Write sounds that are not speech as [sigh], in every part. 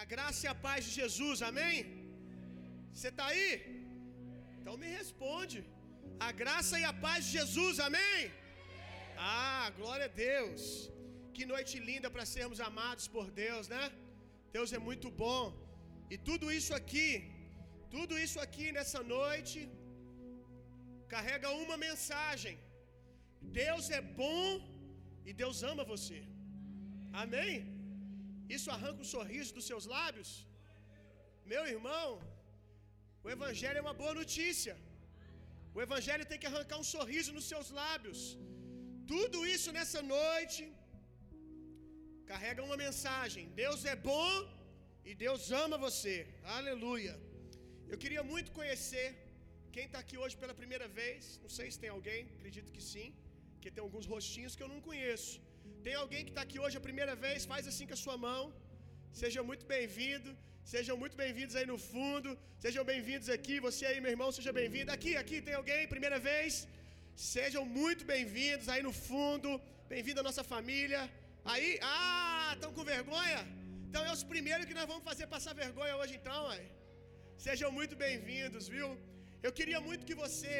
A graça e a paz de Jesus, amém? Você está aí? Então me responde. A graça e a paz de Jesus, amém? Ah, glória a Deus. Que noite linda para sermos amados por Deus, né? Deus é muito bom. E tudo isso aqui, tudo isso aqui nessa noite, carrega uma mensagem: Deus é bom e Deus ama você. Amém? Isso arranca um sorriso dos seus lábios? Meu irmão, o Evangelho é uma boa notícia. O Evangelho tem que arrancar um sorriso nos seus lábios. Tudo isso nessa noite carrega uma mensagem: Deus é bom e Deus ama você. Aleluia. Eu queria muito conhecer quem está aqui hoje pela primeira vez. Não sei se tem alguém, acredito que sim, porque tem alguns rostinhos que eu não conheço. Tem alguém que está aqui hoje a primeira vez? Faz assim com a sua mão. Seja muito bem-vindo. Sejam muito bem-vindos aí no fundo. Sejam bem-vindos aqui. Você aí, meu irmão, seja bem-vindo. Aqui, aqui tem alguém, primeira vez? Sejam muito bem-vindos aí no fundo. Bem-vindo à nossa família. Aí, ah, estão com vergonha? Então é os primeiros que nós vamos fazer passar vergonha hoje, então, aí. Sejam muito bem-vindos, viu? Eu queria muito que você,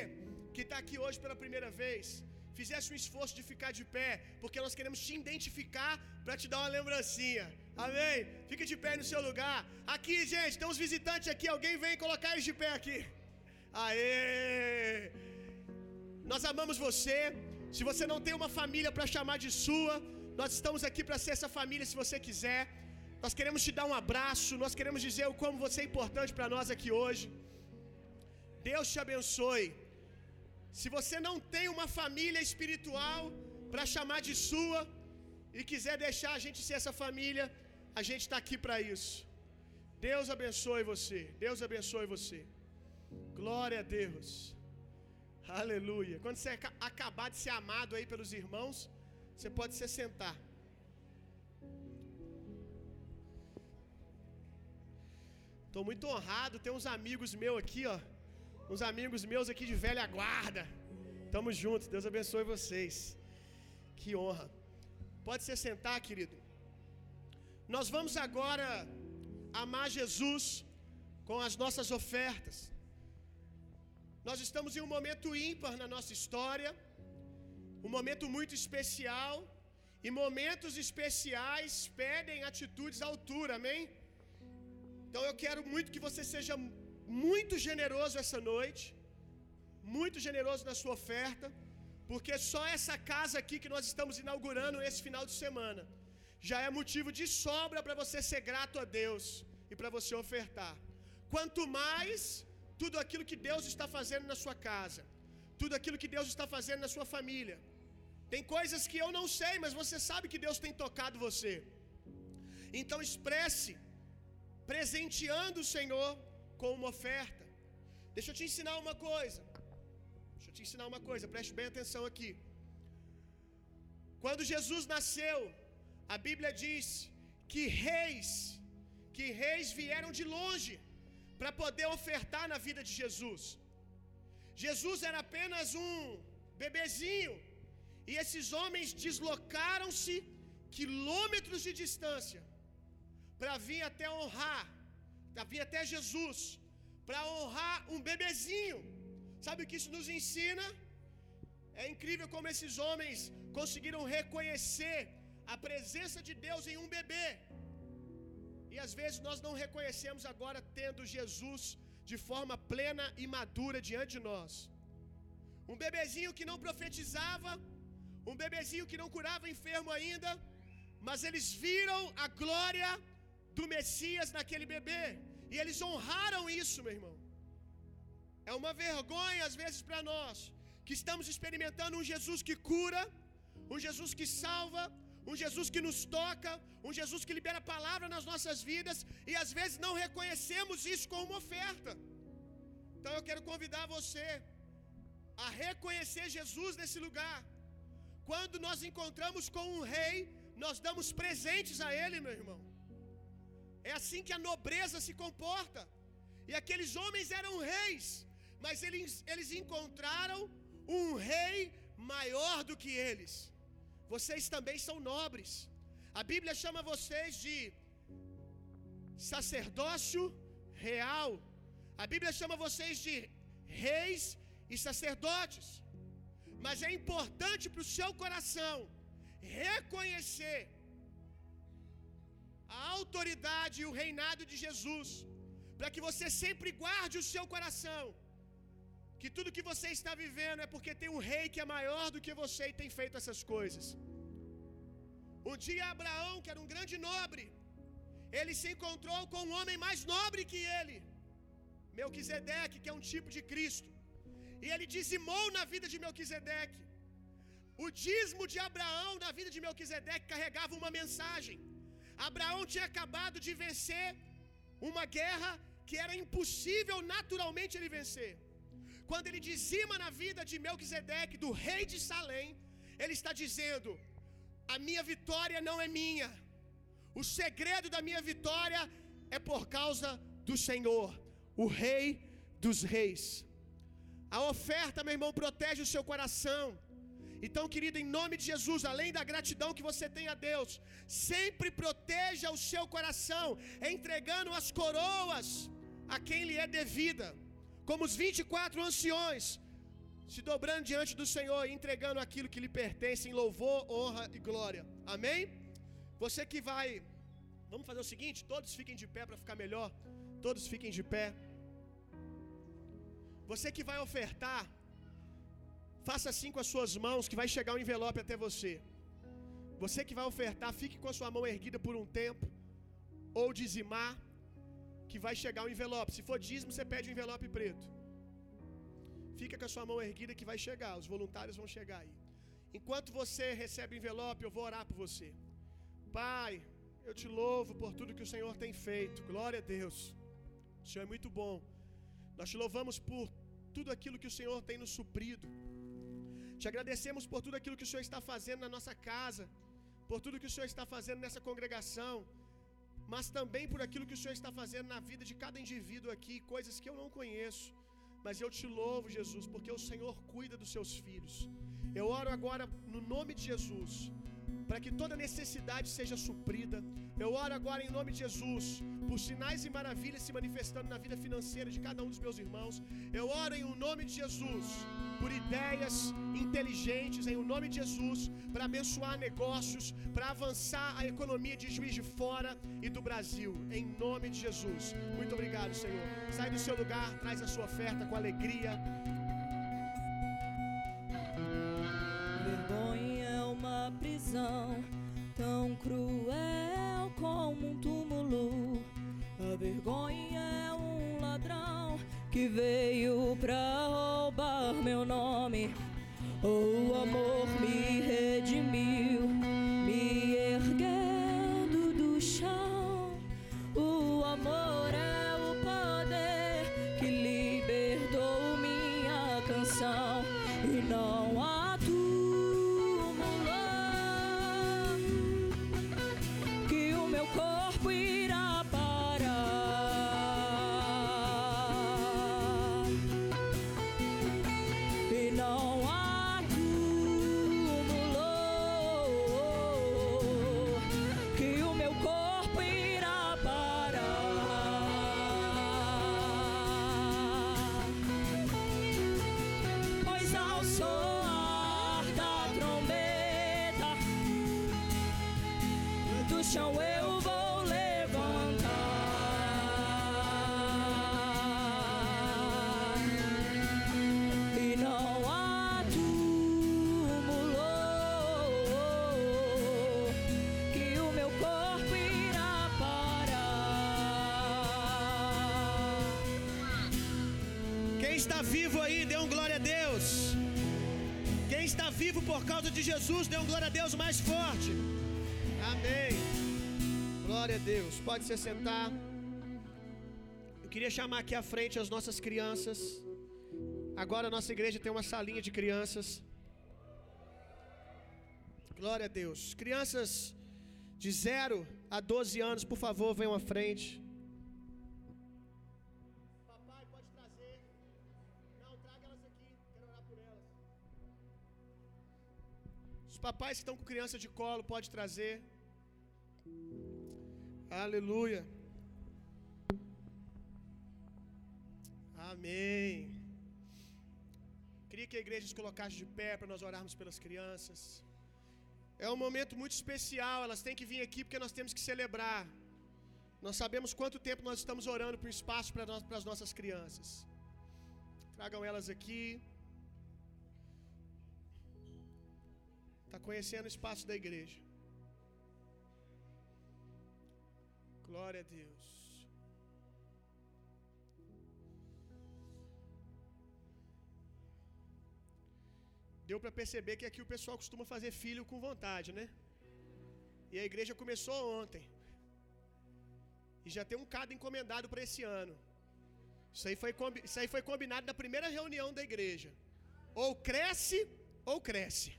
que está aqui hoje pela primeira vez, fizesse um esforço de ficar de pé, porque nós queremos te identificar para te dar uma lembrancinha. Amém? Fique de pé no seu lugar. Aqui, gente, tem uns visitantes aqui. Alguém vem colocar eles de pé aqui. Aê! Nós amamos você. Se você não tem uma família para chamar de sua, nós estamos aqui para ser essa família se você quiser. Nós queremos te dar um abraço, nós queremos dizer o como você é importante para nós aqui hoje. Deus te abençoe. Se você não tem uma família espiritual para chamar de sua e quiser deixar a gente ser essa família, a gente está aqui para isso. Deus abençoe você. Deus abençoe você. Glória a Deus. Aleluia. Quando você acabar de ser amado aí pelos irmãos, você pode se sentar. Estou muito honrado, tem uns amigos meus aqui, ó. Uns amigos meus aqui de velha guarda. Tamo juntos, Deus abençoe vocês. Que honra. Pode se sentar, querido. Nós vamos agora amar Jesus com as nossas ofertas. Nós estamos em um momento ímpar na nossa história, um momento muito especial, e momentos especiais pedem atitudes à altura, amém? Então eu quero muito que você seja muito generoso essa noite, muito generoso na sua oferta, porque só essa casa aqui que nós estamos inaugurando esse final de semana já é motivo de sobra para você ser grato a Deus e para você ofertar. Quanto mais tudo aquilo que Deus está fazendo na sua casa, tudo aquilo que Deus está fazendo na sua família. Tem coisas que eu não sei, mas você sabe que Deus tem tocado você. Então expresse presenteando o Senhor com uma oferta. Deixa eu te ensinar uma coisa. Deixa eu te ensinar uma coisa, preste bem atenção aqui. Quando Jesus nasceu, a Bíblia diz que reis, que reis vieram de longe para poder ofertar na vida de Jesus. Jesus era apenas um bebezinho, e esses homens deslocaram-se quilômetros de distância para vir até honrar, para vir até Jesus, para honrar um bebezinho. Sabe o que isso nos ensina? É incrível como esses homens conseguiram reconhecer a presença de Deus em um bebê. E às vezes nós não reconhecemos agora tendo Jesus de forma plena e madura diante de nós. Um bebezinho que não profetizava, um bebezinho que não curava enfermo ainda, mas eles viram a glória do Messias naquele bebê, e eles honraram isso, meu irmão. É uma vergonha às vezes para nós, que estamos experimentando um Jesus que cura, um Jesus que salva, um Jesus que nos toca, um Jesus que libera a palavra nas nossas vidas, e às vezes não reconhecemos isso como uma oferta. Então eu quero convidar você a reconhecer Jesus nesse lugar. Quando nós encontramos com um rei, nós damos presentes a ele, meu irmão. É assim que a nobreza se comporta. E aqueles homens eram reis, mas eles, eles encontraram um rei maior do que eles. Vocês também são nobres. A Bíblia chama vocês de sacerdócio real. A Bíblia chama vocês de reis e sacerdotes. Mas é importante para o seu coração reconhecer a autoridade e o reinado de Jesus, para que você sempre guarde o seu coração, que tudo que você está vivendo é porque tem um rei que é maior do que você e tem feito essas coisas. Um dia Abraão, que era um grande nobre, ele se encontrou com um homem mais nobre que ele, Melquisedeque, que é um tipo de Cristo. E ele dizimou na vida de Melquisedeque. O dízimo de Abraão na vida de Melquisedeque carregava uma mensagem. Abraão tinha acabado de vencer uma guerra que era impossível naturalmente ele vencer. Quando ele dizima na vida de Melquisedeque, do rei de Salém, ele está dizendo: A minha vitória não é minha. O segredo da minha vitória é por causa do Senhor, o Rei dos Reis. A oferta, meu irmão, protege o seu coração. Então, querido, em nome de Jesus, além da gratidão que você tem a Deus, sempre proteja o seu coração, entregando as coroas a quem lhe é devida, como os 24 anciões, se dobrando diante do Senhor e entregando aquilo que lhe pertence em louvor, honra e glória. Amém? Você que vai, vamos fazer o seguinte: todos fiquem de pé para ficar melhor. Todos fiquem de pé. Você que vai ofertar, faça assim com as suas mãos, que vai chegar um envelope até você. Você que vai ofertar, fique com a sua mão erguida por um tempo, ou dizimar, que vai chegar um envelope. Se for dízimo, você pede um envelope preto. Fica com a sua mão erguida que vai chegar, os voluntários vão chegar aí. Enquanto você recebe o envelope, eu vou orar por você. Pai, eu te louvo por tudo que o Senhor tem feito. Glória a Deus. O Senhor é muito bom. Nós te louvamos por tudo aquilo que o Senhor tem nos suprido. Te agradecemos por tudo aquilo que o Senhor está fazendo na nossa casa, por tudo que o Senhor está fazendo nessa congregação, mas também por aquilo que o Senhor está fazendo na vida de cada indivíduo aqui, coisas que eu não conheço. Mas eu te louvo, Jesus, porque o Senhor cuida dos seus filhos. Eu oro agora no nome de Jesus para que toda necessidade seja suprida. Eu oro agora em nome de Jesus, por sinais e maravilhas se manifestando na vida financeira de cada um dos meus irmãos. Eu oro em nome de Jesus, por ideias inteligentes, em nome de Jesus, para abençoar negócios, para avançar a economia de Juiz de Fora e do Brasil, em nome de Jesus. Muito obrigado, Senhor. Sai do seu lugar, traz a sua oferta com alegria. Tão cruel como um túmulo. A vergonha é um ladrão que veio pra roubar meu nome. O amor me redimiu, Jesus, dê um glória a Deus mais forte. Amém. Glória a Deus. Pode se sentar. Eu queria chamar aqui à frente as nossas crianças. Agora a nossa igreja tem uma salinha de crianças. Glória a Deus. Crianças de 0 a 12 anos, por favor, venham à frente. Os papais que estão com criança de colo pode trazer. Aleluia. Amém. Queria que a igreja se colocasse de pé para nós orarmos pelas crianças. É um momento muito especial, elas têm que vir aqui porque nós temos que celebrar. Nós sabemos quanto tempo nós estamos orando por espaço para as nossas crianças. Tragam elas aqui. Está conhecendo o espaço da igreja. Glória a Deus. Deu para perceber que aqui o pessoal costuma fazer filho com vontade, né? E a igreja começou ontem. E já tem um cada encomendado para esse ano. Isso aí, foi, isso aí foi combinado na primeira reunião da igreja. Ou cresce, ou cresce.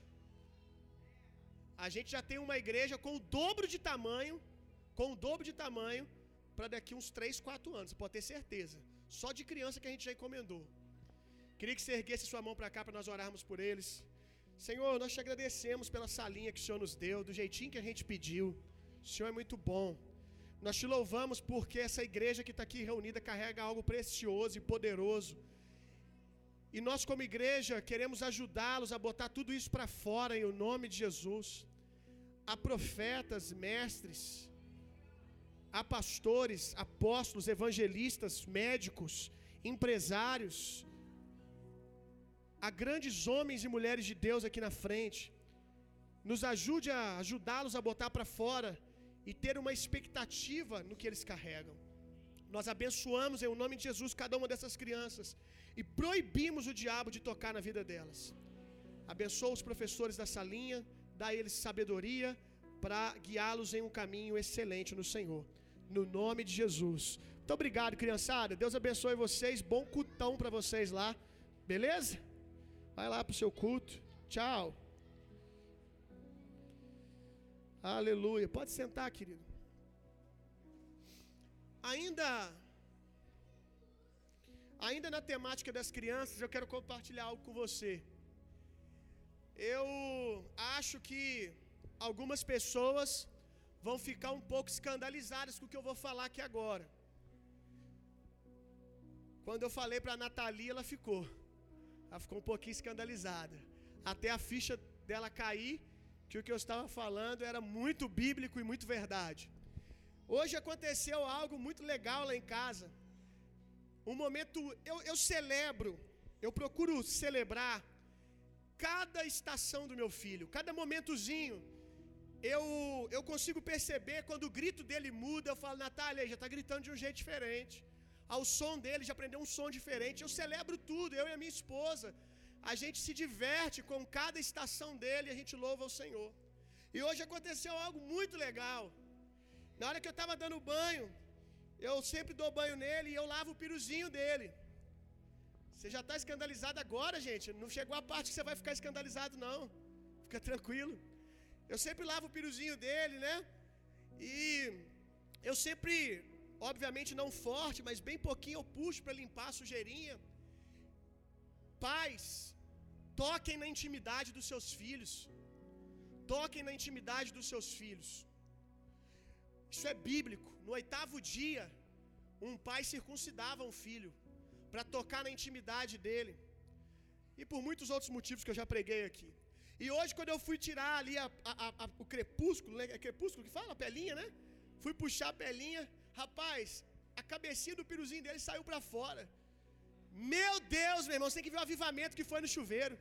A gente já tem uma igreja com o dobro de tamanho, com o dobro de tamanho, para daqui uns 3, 4 anos, pode ter certeza. Só de criança que a gente já encomendou. Queria que você erguesse sua mão para cá para nós orarmos por eles. Senhor, nós te agradecemos pela salinha que o Senhor nos deu, do jeitinho que a gente pediu. O Senhor é muito bom. Nós te louvamos porque essa igreja que está aqui reunida carrega algo precioso e poderoso. E nós, como igreja, queremos ajudá-los a botar tudo isso para fora em o nome de Jesus. Há profetas, mestres, há pastores, apóstolos, evangelistas, médicos, empresários, há grandes homens e mulheres de Deus aqui na frente. Nos ajude a ajudá-los a botar para fora e ter uma expectativa no que eles carregam. Nós abençoamos em nome de Jesus cada uma dessas crianças e proibimos o diabo de tocar na vida delas. Abençoa os professores da salinha, dá a eles sabedoria para guiá-los em um caminho excelente no Senhor. No nome de Jesus. Muito obrigado, criançada. Deus abençoe vocês. Bom cutão para vocês lá. Beleza? Vai lá para o seu culto. Tchau. Aleluia. Pode sentar, querido. Ainda ainda na temática das crianças, eu quero compartilhar algo com você. Eu acho que algumas pessoas vão ficar um pouco escandalizadas com o que eu vou falar aqui agora. Quando eu falei para a Nathalie, ela ficou. Ela ficou um pouquinho escandalizada. Até a ficha dela cair, que o que eu estava falando era muito bíblico e muito verdade. Hoje aconteceu algo muito legal lá em casa. Um momento, eu, eu celebro, eu procuro celebrar cada estação do meu filho, cada momentozinho. Eu, eu consigo perceber quando o grito dele muda, eu falo, Natália, já está gritando de um jeito diferente. Ao som dele, já aprendeu um som diferente. Eu celebro tudo, eu e a minha esposa. A gente se diverte com cada estação dele e a gente louva o Senhor. E hoje aconteceu algo muito legal. Na hora que eu estava dando banho, eu sempre dou banho nele e eu lavo o piruzinho dele. Você já está escandalizado agora, gente? Não chegou a parte que você vai ficar escandalizado, não. Fica tranquilo. Eu sempre lavo o piruzinho dele, né? E eu sempre, obviamente não forte, mas bem pouquinho eu puxo para limpar a sujeirinha. Pais, toquem na intimidade dos seus filhos. Toquem na intimidade dos seus filhos. Isso é bíblico. No oitavo dia, um pai circuncidava um filho para tocar na intimidade dele. E por muitos outros motivos que eu já preguei aqui. E hoje, quando eu fui tirar ali a, a, a, o crepúsculo, né? É crepúsculo que fala? A pelinha, né? Fui puxar a pelinha. Rapaz, a cabecinha do piruzinho dele saiu para fora. Meu Deus, meu irmão, você tem que ver o avivamento que foi no chuveiro.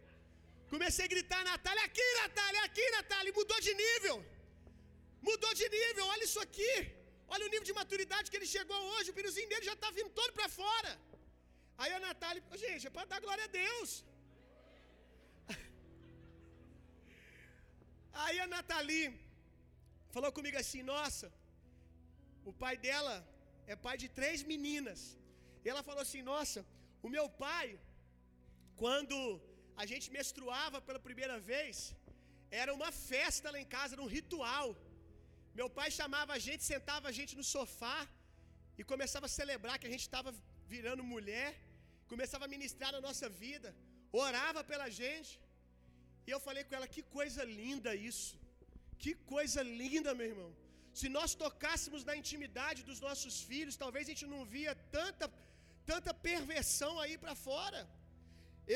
Comecei a gritar, Natália, aqui, Natália, aqui, Natália. Mudou de nível. Mudou de nível, olha isso aqui. Olha o nível de maturidade que ele chegou hoje. O piruzinho dele já está vindo todo para fora. Aí a Natália, gente, é para dar glória a Deus. Aí a Nathalie falou comigo assim: Nossa, o pai dela é pai de três meninas. E ela falou assim: Nossa, o meu pai, quando a gente menstruava pela primeira vez, era uma festa lá em casa, era um ritual. Meu pai chamava a gente, sentava a gente no sofá e começava a celebrar que a gente estava virando mulher, começava a ministrar na nossa vida, orava pela gente. E eu falei com ela: que coisa linda isso, que coisa linda, meu irmão. Se nós tocássemos na intimidade dos nossos filhos, talvez a gente não via tanta, tanta perversão aí para fora.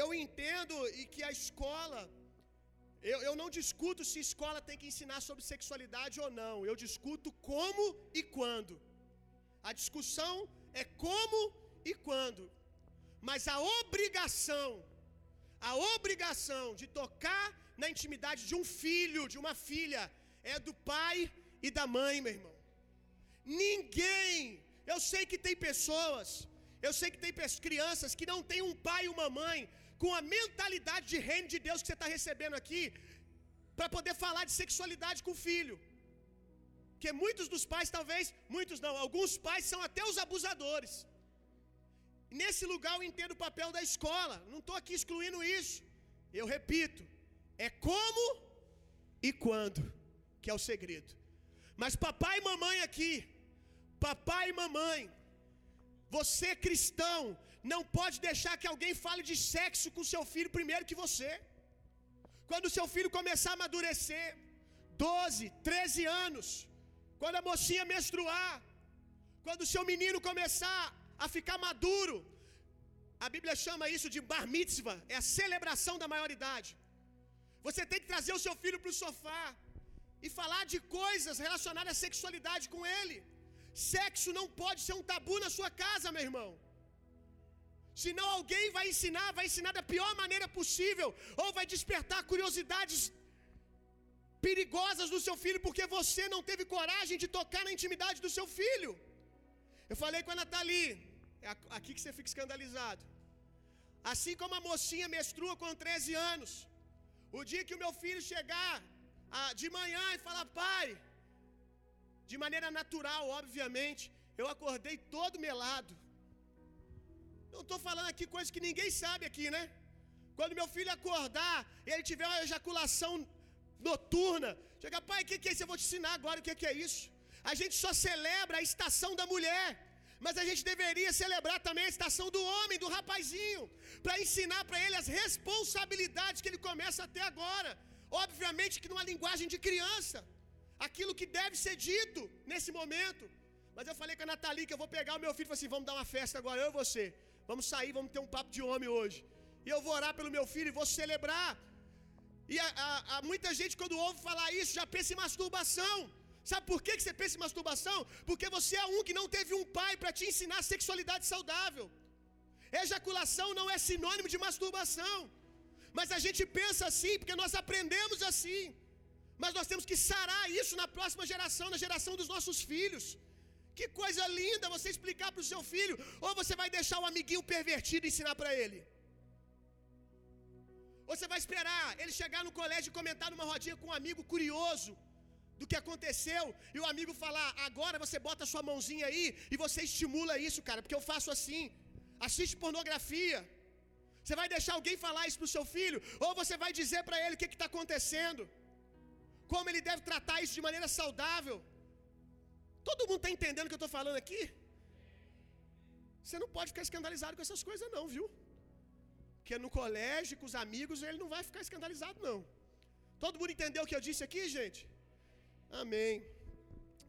Eu entendo e que a escola, eu, eu não discuto se escola tem que ensinar sobre sexualidade ou não, eu discuto como e quando. A discussão é como e quando. Mas a obrigação, a obrigação de tocar na intimidade de um filho, de uma filha, é do pai e da mãe, meu irmão. Ninguém, eu sei que tem pessoas, eu sei que tem crianças que não têm um pai e uma mãe com a mentalidade de reino de Deus que você está recebendo aqui, para poder falar de sexualidade com o filho. Porque muitos dos pais, talvez, muitos não, alguns pais são até os abusadores. Nesse lugar eu entendo o papel da escola, não estou aqui excluindo isso. Eu repito, é como e quando, que é o segredo. Mas papai e mamãe aqui, papai e mamãe, você cristão, não pode deixar que alguém fale de sexo com seu filho primeiro que você. Quando seu filho começar a amadurecer, 12, 13 anos, quando a mocinha menstruar, quando o seu menino começar a ficar maduro, a Bíblia chama isso de bar mitzvah, é a celebração da maioridade. Você tem que trazer o seu filho para o sofá e falar de coisas relacionadas à sexualidade com ele. Sexo não pode ser um tabu na sua casa, meu irmão. Senão alguém vai ensinar, vai ensinar da pior maneira possível, ou vai despertar curiosidades perigosas do seu filho, porque você não teve coragem de tocar na intimidade do seu filho. Eu falei com a Nathalie, é aqui que você fica escandalizado. Assim como a mocinha menstrua com 13 anos, o dia que o meu filho chegar de manhã e falar, pai, de maneira natural, obviamente, eu acordei todo melado. Não estou falando aqui coisas que ninguém sabe aqui, né? Quando meu filho acordar e ele tiver uma ejaculação noturna, chega, pai, o que, que é isso? Eu vou te ensinar agora o que, que é isso. A gente só celebra a estação da mulher, mas a gente deveria celebrar também a estação do homem, do rapazinho, para ensinar para ele as responsabilidades que ele começa até agora. Obviamente que numa linguagem de criança, aquilo que deve ser dito nesse momento. Mas eu falei com a Nathalie que eu vou pegar o meu filho e falei assim: vamos dar uma festa agora, eu e você. Vamos sair, vamos ter um papo de homem hoje. E eu vou orar pelo meu filho e vou celebrar. E a, a, a muita gente, quando ouve falar isso, já pensa em masturbação. Sabe por que, você pensa em masturbação? Porque você é um que não teve um pai para te ensinar sexualidade saudável. Ejaculação não é sinônimo de masturbação. Mas a gente pensa assim porque nós aprendemos assim. Mas nós temos que sarar isso na próxima geração, na geração dos nossos filhos. Que coisa linda você explicar para o seu filho, ou você vai deixar o amiguinho pervertido ensinar para ele. Ou você vai esperar ele chegar no colégio e comentar numa rodinha com um amigo curioso do que aconteceu, e o amigo falar: agora você bota sua mãozinha aí e você estimula isso, cara, porque eu faço assim. Assiste pornografia. Você vai deixar alguém falar isso para o seu filho? Ou você vai dizer para ele o que está acontecendo? Como ele deve tratar isso de maneira saudável? Todo mundo está entendendo o que eu estou falando aqui? Você não pode ficar escandalizado com essas coisas, não, viu? Porque no colégio, com os amigos, ele não vai ficar escandalizado, não. Todo mundo entendeu o que eu disse aqui, gente? Amém.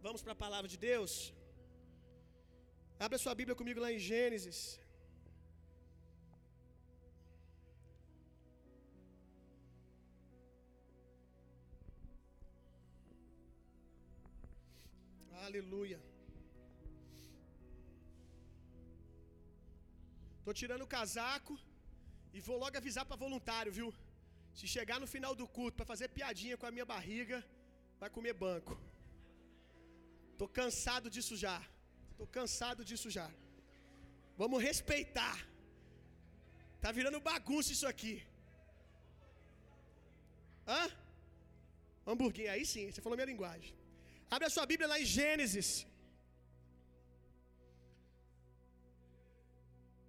Vamos para a palavra de Deus. Abra sua Bíblia comigo lá em Gênesis. Aleluia. Tô tirando o casaco e vou logo avisar para voluntário, viu? Se chegar no final do culto para fazer piadinha com a minha barriga, vai comer banco. Tô cansado disso já. Tô cansado disso já. Vamos respeitar. Tá virando bagunça isso aqui. Hã? Hamburguinho, aí sim, você falou minha linguagem. Abre a sua Bíblia lá em Gênesis.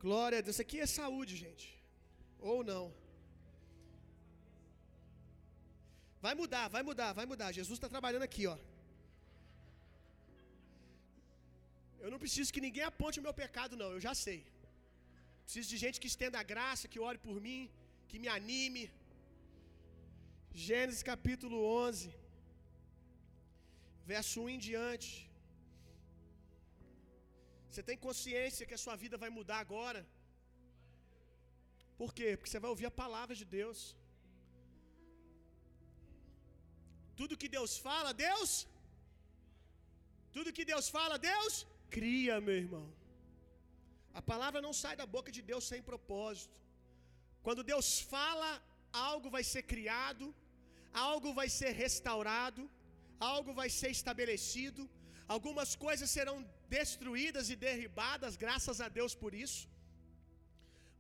Glória a Deus. Isso aqui é saúde, gente. Ou não. Vai mudar, vai mudar, vai mudar. Jesus está trabalhando aqui, ó. Eu não preciso que ninguém aponte o meu pecado, não. Eu já sei. Preciso de gente que estenda a graça, que ore por mim, que me anime. Gênesis capítulo 11 verso 1 em diante. Você tem consciência que a sua vida vai mudar agora? Por quê? Porque você vai ouvir a palavra de Deus. Tudo que Deus fala, Deus. Tudo que Deus fala, Deus cria, meu irmão. A palavra não sai da boca de Deus sem propósito. Quando Deus fala, algo vai ser criado, algo vai ser restaurado, algo vai ser estabelecido, algumas coisas serão destruídas e derribadas, graças a Deus por isso.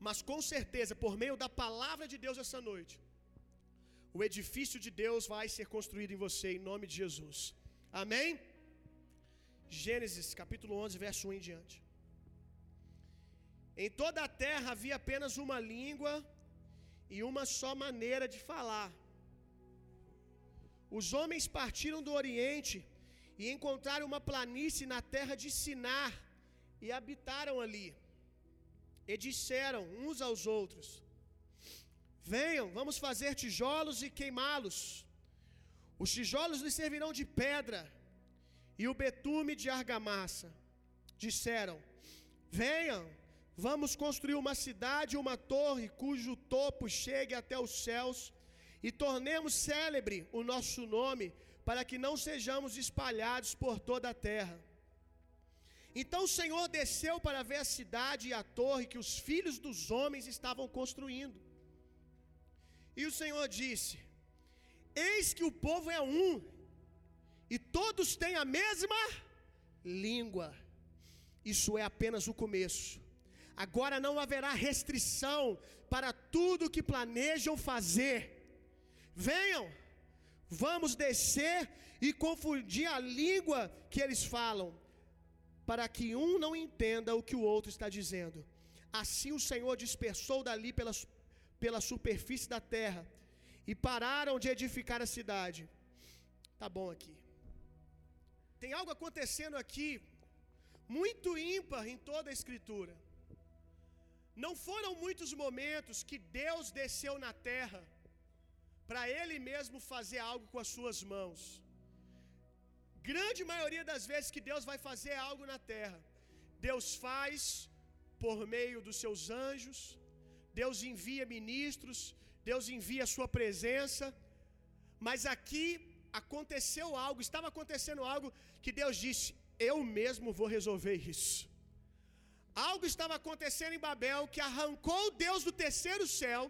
Mas com certeza, por meio da palavra de Deus essa noite, o edifício de Deus vai ser construído em você, em nome de Jesus. Amém? Gênesis capítulo 11, verso 1 em diante. Em toda a terra havia apenas uma língua e uma só maneira de falar. Os homens partiram do Oriente e encontraram uma planície na terra de Sinar e habitaram ali. E disseram uns aos outros: Venham, vamos fazer tijolos e queimá-los. Os tijolos lhes servirão de pedra e o betume de argamassa. Disseram: Venham, vamos construir uma cidade, uma torre cujo topo chegue até os céus e tornemos célebre o nosso nome, para que não sejamos espalhados por toda a terra. Então o Senhor desceu para ver a cidade e a torre que os filhos dos homens estavam construindo. E o Senhor disse: Eis que o povo é um, e todos têm a mesma língua. Isso é apenas o começo. Agora não haverá restrição para tudo que planejam fazer. Venham, vamos descer e confundir a língua que eles falam, para que um não entenda o que o outro está dizendo. Assim o Senhor dispersou dali pela, pela superfície da terra e pararam de edificar a cidade. Tá bom aqui. Tem algo acontecendo aqui muito ímpar em toda a Escritura. Não foram muitos momentos que Deus desceu na terra para Ele mesmo fazer algo com as suas mãos. Grande maioria das vezes que Deus vai fazer algo na terra, Deus faz por meio dos seus anjos, Deus envia ministros, Deus envia a sua presença, mas aqui aconteceu algo, estava acontecendo algo que Deus disse: Eu mesmo vou resolver isso. Algo estava acontecendo em Babel que arrancou Deus do terceiro céu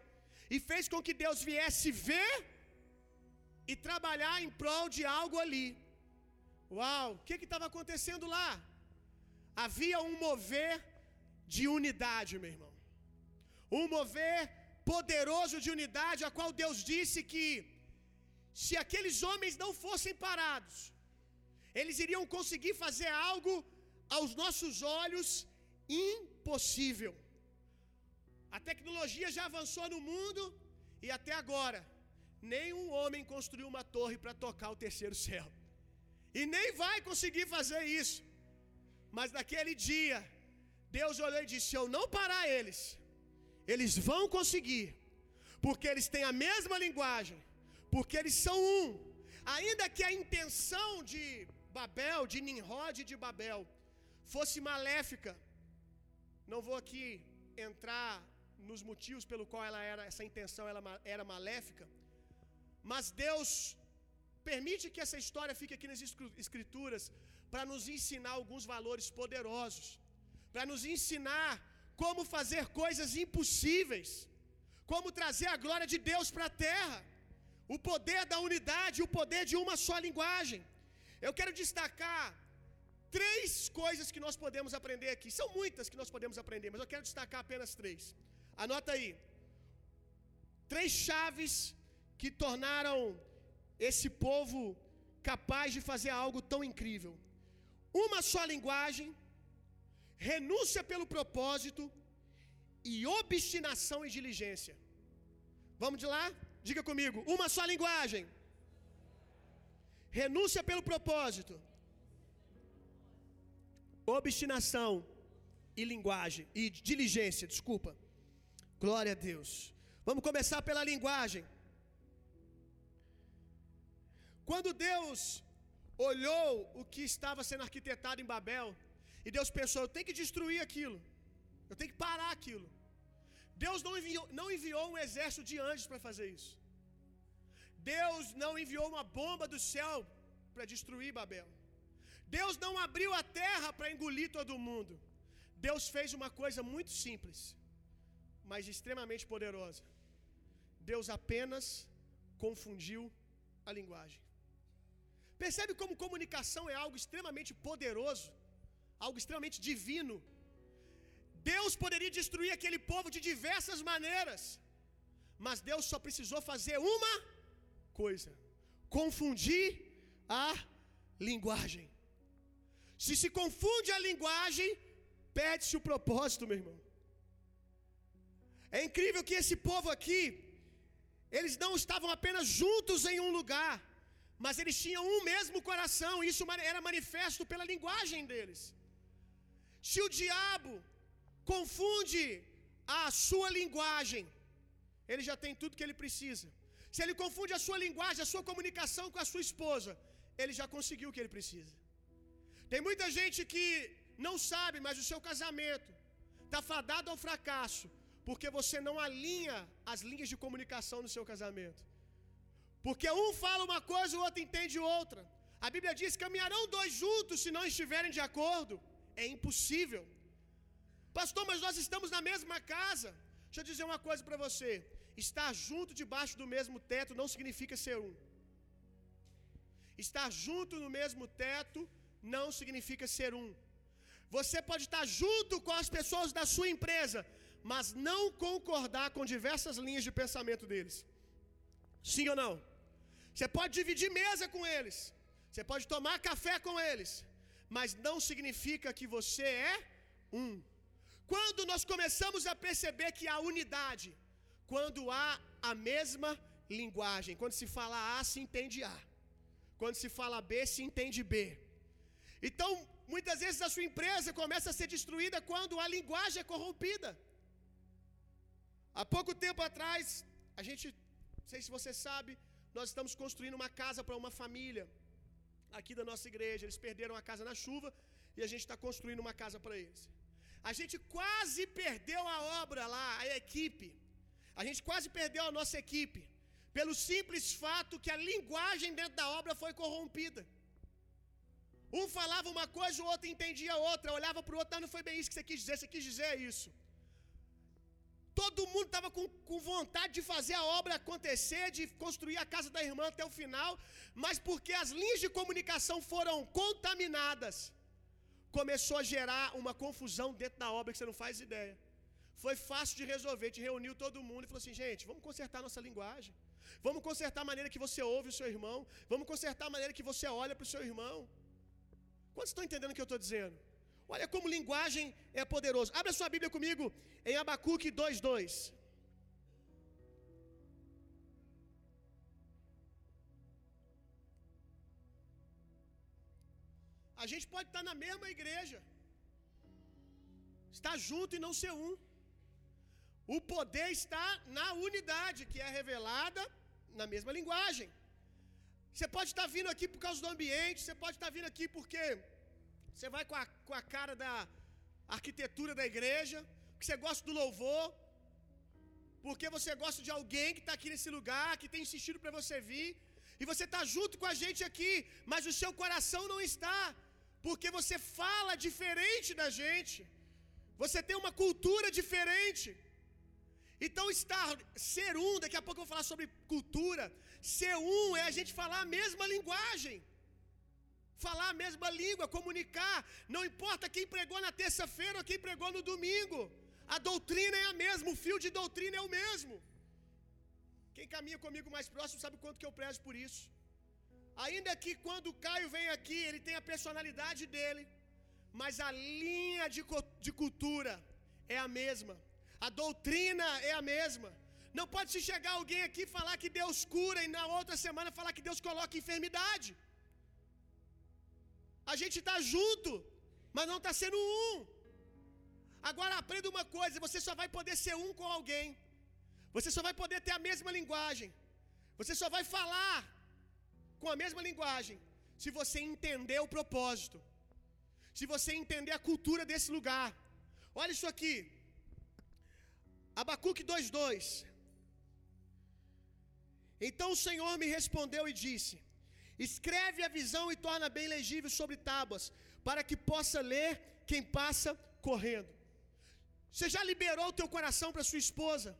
e fez com que Deus viesse ver e trabalhar em prol de algo ali. Uau, o que estava acontecendo lá? Havia um mover de unidade, meu irmão. Um mover poderoso de unidade, a qual Deus disse que se aqueles homens não fossem parados, eles iriam conseguir fazer algo aos nossos olhos impossível. A tecnologia já avançou no mundo e até agora nenhum homem construiu uma torre para tocar o terceiro céu. E nem vai conseguir fazer isso. Mas naquele dia, Deus olhou e disse: Se eu não parar eles, eles vão conseguir, porque eles têm a mesma linguagem, porque eles são um. Ainda que a intenção de Babel, de Nimrod de Babel, fosse maléfica, não vou aqui entrar nos motivos pelo qual ela era, essa intenção ela era maléfica, mas Deus permite que essa história fique aqui nas escrituras para nos ensinar alguns valores poderosos, para nos ensinar como fazer coisas impossíveis, como trazer a glória de Deus para a terra, o poder da unidade, o poder de uma só linguagem. Eu quero destacar três coisas que nós podemos aprender aqui. São muitas que nós podemos aprender, mas eu quero destacar apenas três. Anota aí. Três chaves que tornaram esse povo capaz de fazer algo tão incrível. Uma só linguagem, renúncia pelo propósito e obstinação e diligência. Vamos de lá? Diga comigo. Uma só linguagem. Renúncia pelo propósito. Obstinação e linguagem e diligência, desculpa. Glória a Deus. Vamos começar pela linguagem. Quando Deus olhou o que estava sendo arquitetado em Babel E Deus pensou: eu tenho que destruir aquilo, eu tenho que parar aquilo. Deus não enviou, não enviou um exército de anjos para fazer isso. Deus não enviou uma bomba do céu para destruir Babel. Deus não abriu a terra para engolir todo mundo. Deus fez uma coisa muito simples, mas extremamente poderosa. Deus apenas confundiu a linguagem. Percebe como comunicação é algo extremamente poderoso, algo extremamente divino. Deus poderia destruir aquele povo de diversas maneiras, mas Deus só precisou fazer uma coisa: confundir a linguagem. Se se confunde a linguagem, perde-se o propósito, meu irmão. É incrível que esse povo aqui, eles não estavam apenas juntos em um lugar, mas eles tinham um mesmo coração, isso era manifesto pela linguagem deles. Se o diabo confunde a sua linguagem, ele já tem tudo que ele precisa. Se ele confunde a sua linguagem, a sua comunicação com a sua esposa, ele já conseguiu o que ele precisa. Tem muita gente que não sabe, mas o seu casamento está fadado ao fracasso, porque você não alinha as linhas de comunicação no seu casamento. Porque um fala uma coisa, o outro entende outra. A Bíblia diz: caminharão dois juntos se não estiverem de acordo. É impossível. Pastor, mas nós estamos na mesma casa. Deixa eu dizer uma coisa para você: estar junto debaixo do mesmo teto não significa ser um. Estar junto no mesmo teto não significa ser um. Você pode estar junto com as pessoas da sua empresa, mas não concordar com diversas linhas de pensamento deles. Sim ou não? Você pode dividir mesa com eles, você pode tomar café com eles, mas não significa que você é um. Quando nós começamos a perceber que há unidade, quando há a mesma linguagem, quando se fala A, se entende A, quando se fala B, se entende B. Então, muitas vezes a sua empresa começa a ser destruída quando a linguagem é corrompida. Há pouco tempo atrás, a gente, não sei se você sabe, nós estamos construindo uma casa para uma família aqui da nossa igreja. Eles perderam a casa na chuva e a gente está construindo uma casa para eles. A gente quase perdeu a obra lá, a equipe. A gente quase perdeu a nossa equipe, pelo simples fato que a linguagem dentro da obra foi corrompida. Um falava uma coisa, o outro entendia outra, olhava para o outro, não foi bem isso que você quis dizer, você quis dizer isso. Todo mundo estava com, com vontade de fazer a obra acontecer, de construir a casa da irmã até o final, mas porque as linhas de comunicação foram contaminadas, começou a gerar uma confusão dentro da obra que você não faz ideia. Foi fácil de resolver, te reuniu todo mundo e falou assim: gente, vamos consertar nossa linguagem, vamos consertar a maneira que você ouve o seu irmão, vamos consertar a maneira que você olha para o seu irmão. Quantos estão entendendo o que eu estou dizendo? Olha como linguagem é poderoso. Abra sua Bíblia comigo em Abacuque 2:2. A gente pode estar na mesma igreja, estar junto e não ser um. O poder está na unidade, que é revelada na mesma linguagem. Você pode estar vindo aqui por causa do ambiente, você pode estar vindo aqui porque você vai com a, com a cara da arquitetura da igreja, porque você gosta do louvor, porque você gosta de alguém que está aqui nesse lugar, que tem insistido para você vir, e você está junto com a gente aqui, mas o seu coração não está, porque você fala diferente da gente, você tem uma cultura diferente. Então, estar, ser um, daqui a pouco eu vou falar sobre cultura. Ser um é a gente falar a mesma linguagem, falar a mesma língua, comunicar. Não importa quem pregou na terça-feira ou quem pregou no domingo, a doutrina é a mesma, o fio de doutrina é o mesmo. Quem caminha comigo mais próximo sabe quanto que eu prezo por isso. Ainda que quando o Caio vem aqui, ele tem a personalidade dele, mas a linha de, de cultura é a mesma. A doutrina é a mesma. Não pode se chegar alguém aqui e falar que Deus cura e na outra semana falar que Deus coloca enfermidade. A gente está junto, mas não está sendo um. Agora aprenda uma coisa: você só vai poder ser um com alguém. Você só vai poder ter a mesma linguagem. Você só vai falar com a mesma linguagem se você entender o propósito. Se você entender a cultura desse lugar. Olha isso aqui. Abacuque 2:2. Então o Senhor me respondeu e disse: Escreve a visão e torna bem legível sobre tábuas, para que possa ler quem passa correndo. Você já liberou o teu coração para sua esposa?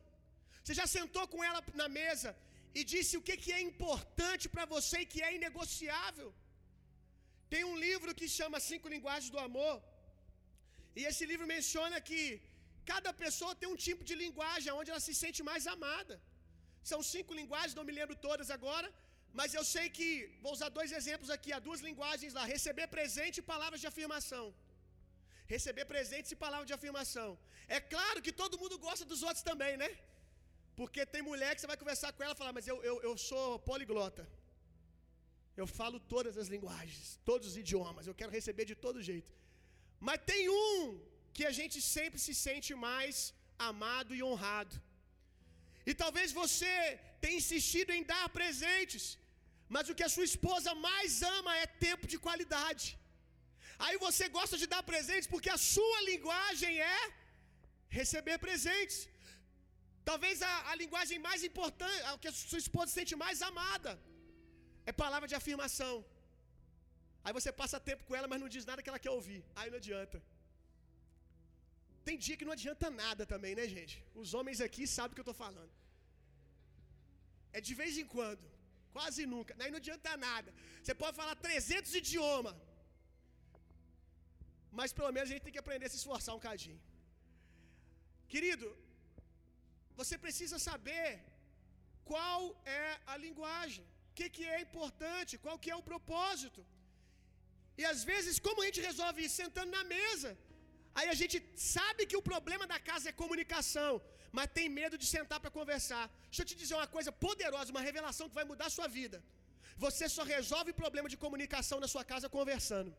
Você já sentou com ela na mesa e disse o que, que é importante para você e que é inegociável? Tem um livro que chama Cinco Linguagens do Amor. E esse livro menciona que cada pessoa tem um tipo de linguagem onde ela se sente mais amada. São cinco linguagens, não me lembro todas agora, mas eu sei que, vou usar dois exemplos aqui, há duas linguagens lá: receber presente e palavras de afirmação. Receber presentes e palavras de afirmação. É claro que todo mundo gosta dos outros também, né? Porque tem mulher que você vai conversar com ela e falar, mas eu, eu, eu sou poliglota. Eu falo todas as linguagens, todos os idiomas, eu quero receber de todo jeito. Mas tem um que a gente sempre se sente mais amado e honrado. E talvez você tenha insistido em dar presentes, mas o que a sua esposa mais ama é tempo de qualidade. Aí você gosta de dar presentes porque a sua linguagem é receber presentes. Talvez a, a linguagem mais importante, o que a sua esposa sente mais amada, é palavra de afirmação. Aí você passa tempo com ela, mas não diz nada que ela quer ouvir. Aí não adianta. Tem dia que não adianta nada também, né, gente? Os homens aqui sabem o que eu estou falando. É de vez em quando. Quase nunca. Aí não adianta nada. Você pode falar 300 idiomas. Mas pelo menos a gente tem que aprender a se esforçar um cadinho. Querido, você precisa saber qual é a linguagem, o que, que é importante, qual que é o propósito. E às vezes, como a gente resolve isso? Sentando na mesa. Aí a gente sabe que o problema da casa é comunicação mas tem medo de sentar para conversar. Deixa eu te dizer uma coisa poderosa, uma revelação que vai mudar a sua vida. Você só resolve problema de comunicação na sua casa conversando.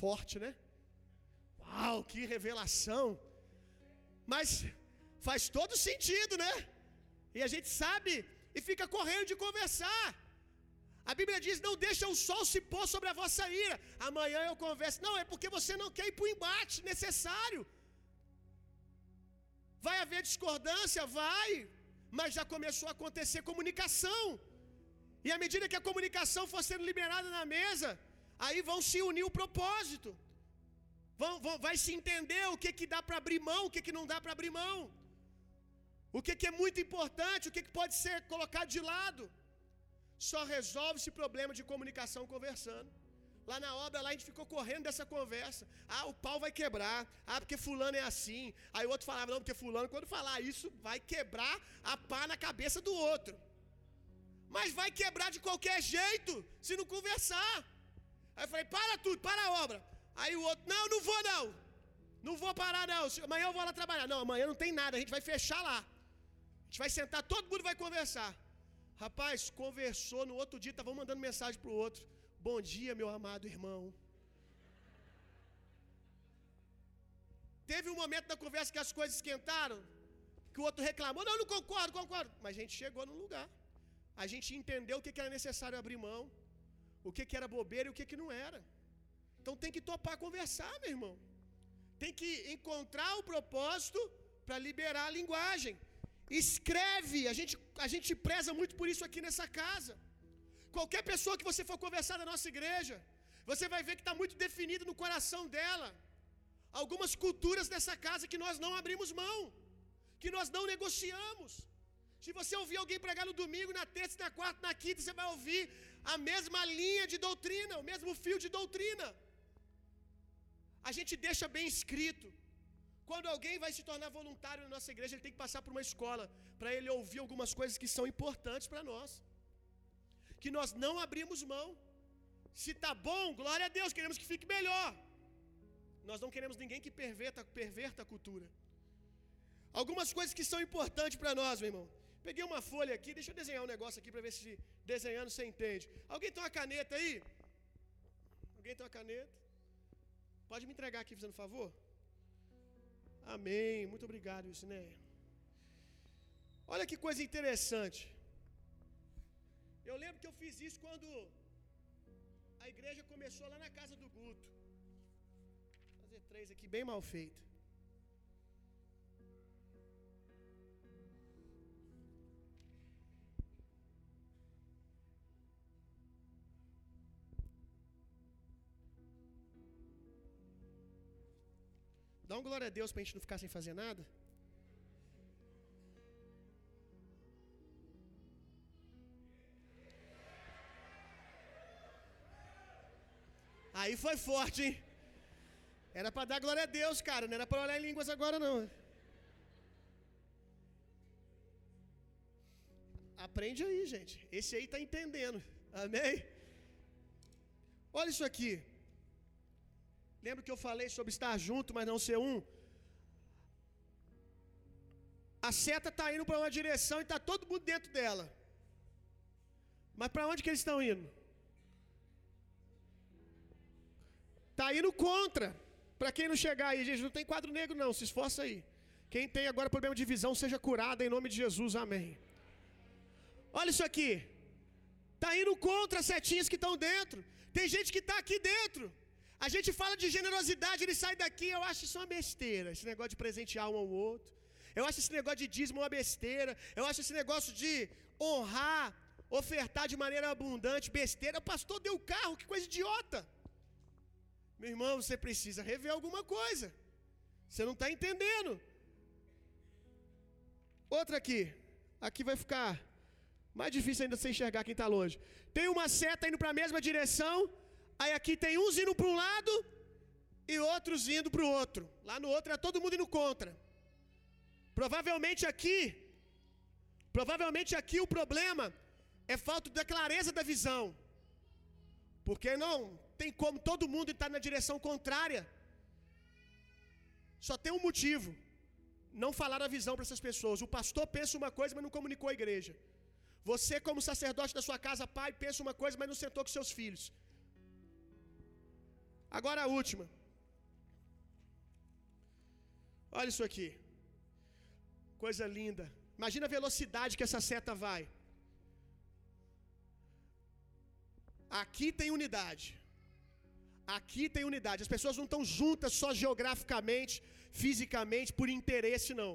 Forte, né? Uau, que revelação! Mas faz todo sentido, né? E a gente sabe e fica correndo de conversar. A Bíblia diz: não deixa o sol se pôr sobre a vossa ira. Amanhã eu converso. Não, é porque você não quer ir para o embate necessário. Vai haver discordância? Vai. Mas já começou a acontecer comunicação. E à medida que a comunicação for sendo liberada na mesa, aí vão se unir o propósito. Vão, vão, vai se entender o que, que dá para abrir mão, o que, que não dá para abrir mão. O que, que é muito importante, o que, que pode ser colocado de lado. Só resolve esse problema de comunicação conversando. Lá na obra, lá a gente ficou correndo dessa conversa. Ah, o pau vai quebrar. Ah, porque fulano é assim. Aí o outro falava, não, porque fulano, quando falar isso, vai quebrar a pá na cabeça do outro. Mas vai quebrar de qualquer jeito, se não conversar. Aí eu falei, para tudo, para a obra. Aí o outro, não, não vou não. Não vou parar não. Amanhã eu vou lá trabalhar. Não, amanhã não tem nada, a gente vai fechar lá. A gente vai sentar, todo mundo vai conversar. Rapaz, conversou no outro dia, estavam mandando mensagem para o outro. Bom dia, meu amado irmão. Teve um momento da conversa que as coisas esquentaram, que o outro reclamou: não, não concordo, concordo. Mas a gente chegou no lugar. A gente entendeu o que era necessário abrir mão, o que era bobeira e o que não era. Então tem que topar conversar, meu irmão. Tem que encontrar o propósito para liberar a linguagem. Escreve, a gente, a gente preza muito por isso aqui nessa casa. Qualquer pessoa que você for conversar na nossa igreja, você vai ver que está muito definido no coração dela algumas culturas dessa casa que nós não abrimos mão, que nós não negociamos. Se você ouvir alguém pregar no domingo, na terça, na quarta, na quinta, você vai ouvir a mesma linha de doutrina, o mesmo fio de doutrina. A gente deixa bem escrito. Quando alguém vai se tornar voluntário na nossa igreja, ele tem que passar por uma escola para ele ouvir algumas coisas que são importantes para nós que nós não abrimos mão. Se tá bom, glória a Deus, queremos que fique melhor. Nós não queremos ninguém que perverta, perverta a cultura. Algumas coisas que são importantes para nós, meu irmão. Peguei uma folha aqui, deixa eu desenhar um negócio aqui para ver se desenhando você entende. Alguém tem uma caneta aí? Alguém tem uma caneta? Pode me entregar aqui fazendo favor? Amém. Muito obrigado, Isné. Olha que coisa interessante. Eu lembro que eu fiz isso quando a igreja começou lá na casa do Guto. Vou fazer três aqui, bem mal feito. Dá um glória a Deus para a gente não ficar sem fazer nada. Aí foi forte, hein? Era para dar glória a Deus, cara. Não era para olhar em línguas agora, não. Aprende aí, gente. Esse aí está entendendo. Amém? Olha isso aqui. Lembra que eu falei sobre estar junto, mas não ser um? A seta está indo para uma direção e está todo mundo dentro dela. Mas para onde que eles estão indo? Está indo contra. Para quem não chegar aí, gente, não tem quadro negro não, se esforça aí. Quem tem agora problema de visão, seja curado em nome de Jesus, amém. Olha isso aqui. Está indo contra as setinhas que estão dentro. Tem gente que está aqui dentro. A gente fala de generosidade, ele sai daqui, eu acho isso uma besteira. Esse negócio de presentear um ao outro. Eu acho esse negócio de dízimo uma besteira. Eu acho esse negócio de honrar, ofertar de maneira abundante, besteira. O pastor deu carro, que coisa idiota. Meu irmão, você precisa rever alguma coisa. Você não está entendendo. Outra aqui. Aqui vai ficar mais difícil ainda você enxergar quem está longe. Tem uma seta indo para a mesma direção. Aí aqui tem uns indo para um lado e outros indo para o outro. Lá no outro é todo mundo indo contra. Provavelmente aqui, provavelmente aqui o problema é falta da clareza da visão. Porque não tem como todo mundo estar na direção contrária. Só tem um motivo: não falar a visão para essas pessoas. O pastor pensa uma coisa, mas não comunicou à igreja. Você, como sacerdote da sua casa, pai, pensa uma coisa, mas não sentou com seus filhos. Agora a última. Olha isso aqui. Coisa linda. Imagina a velocidade que essa seta vai. Aqui tem unidade. Aqui tem unidade. As pessoas não estão juntas só geograficamente, fisicamente, por interesse, não.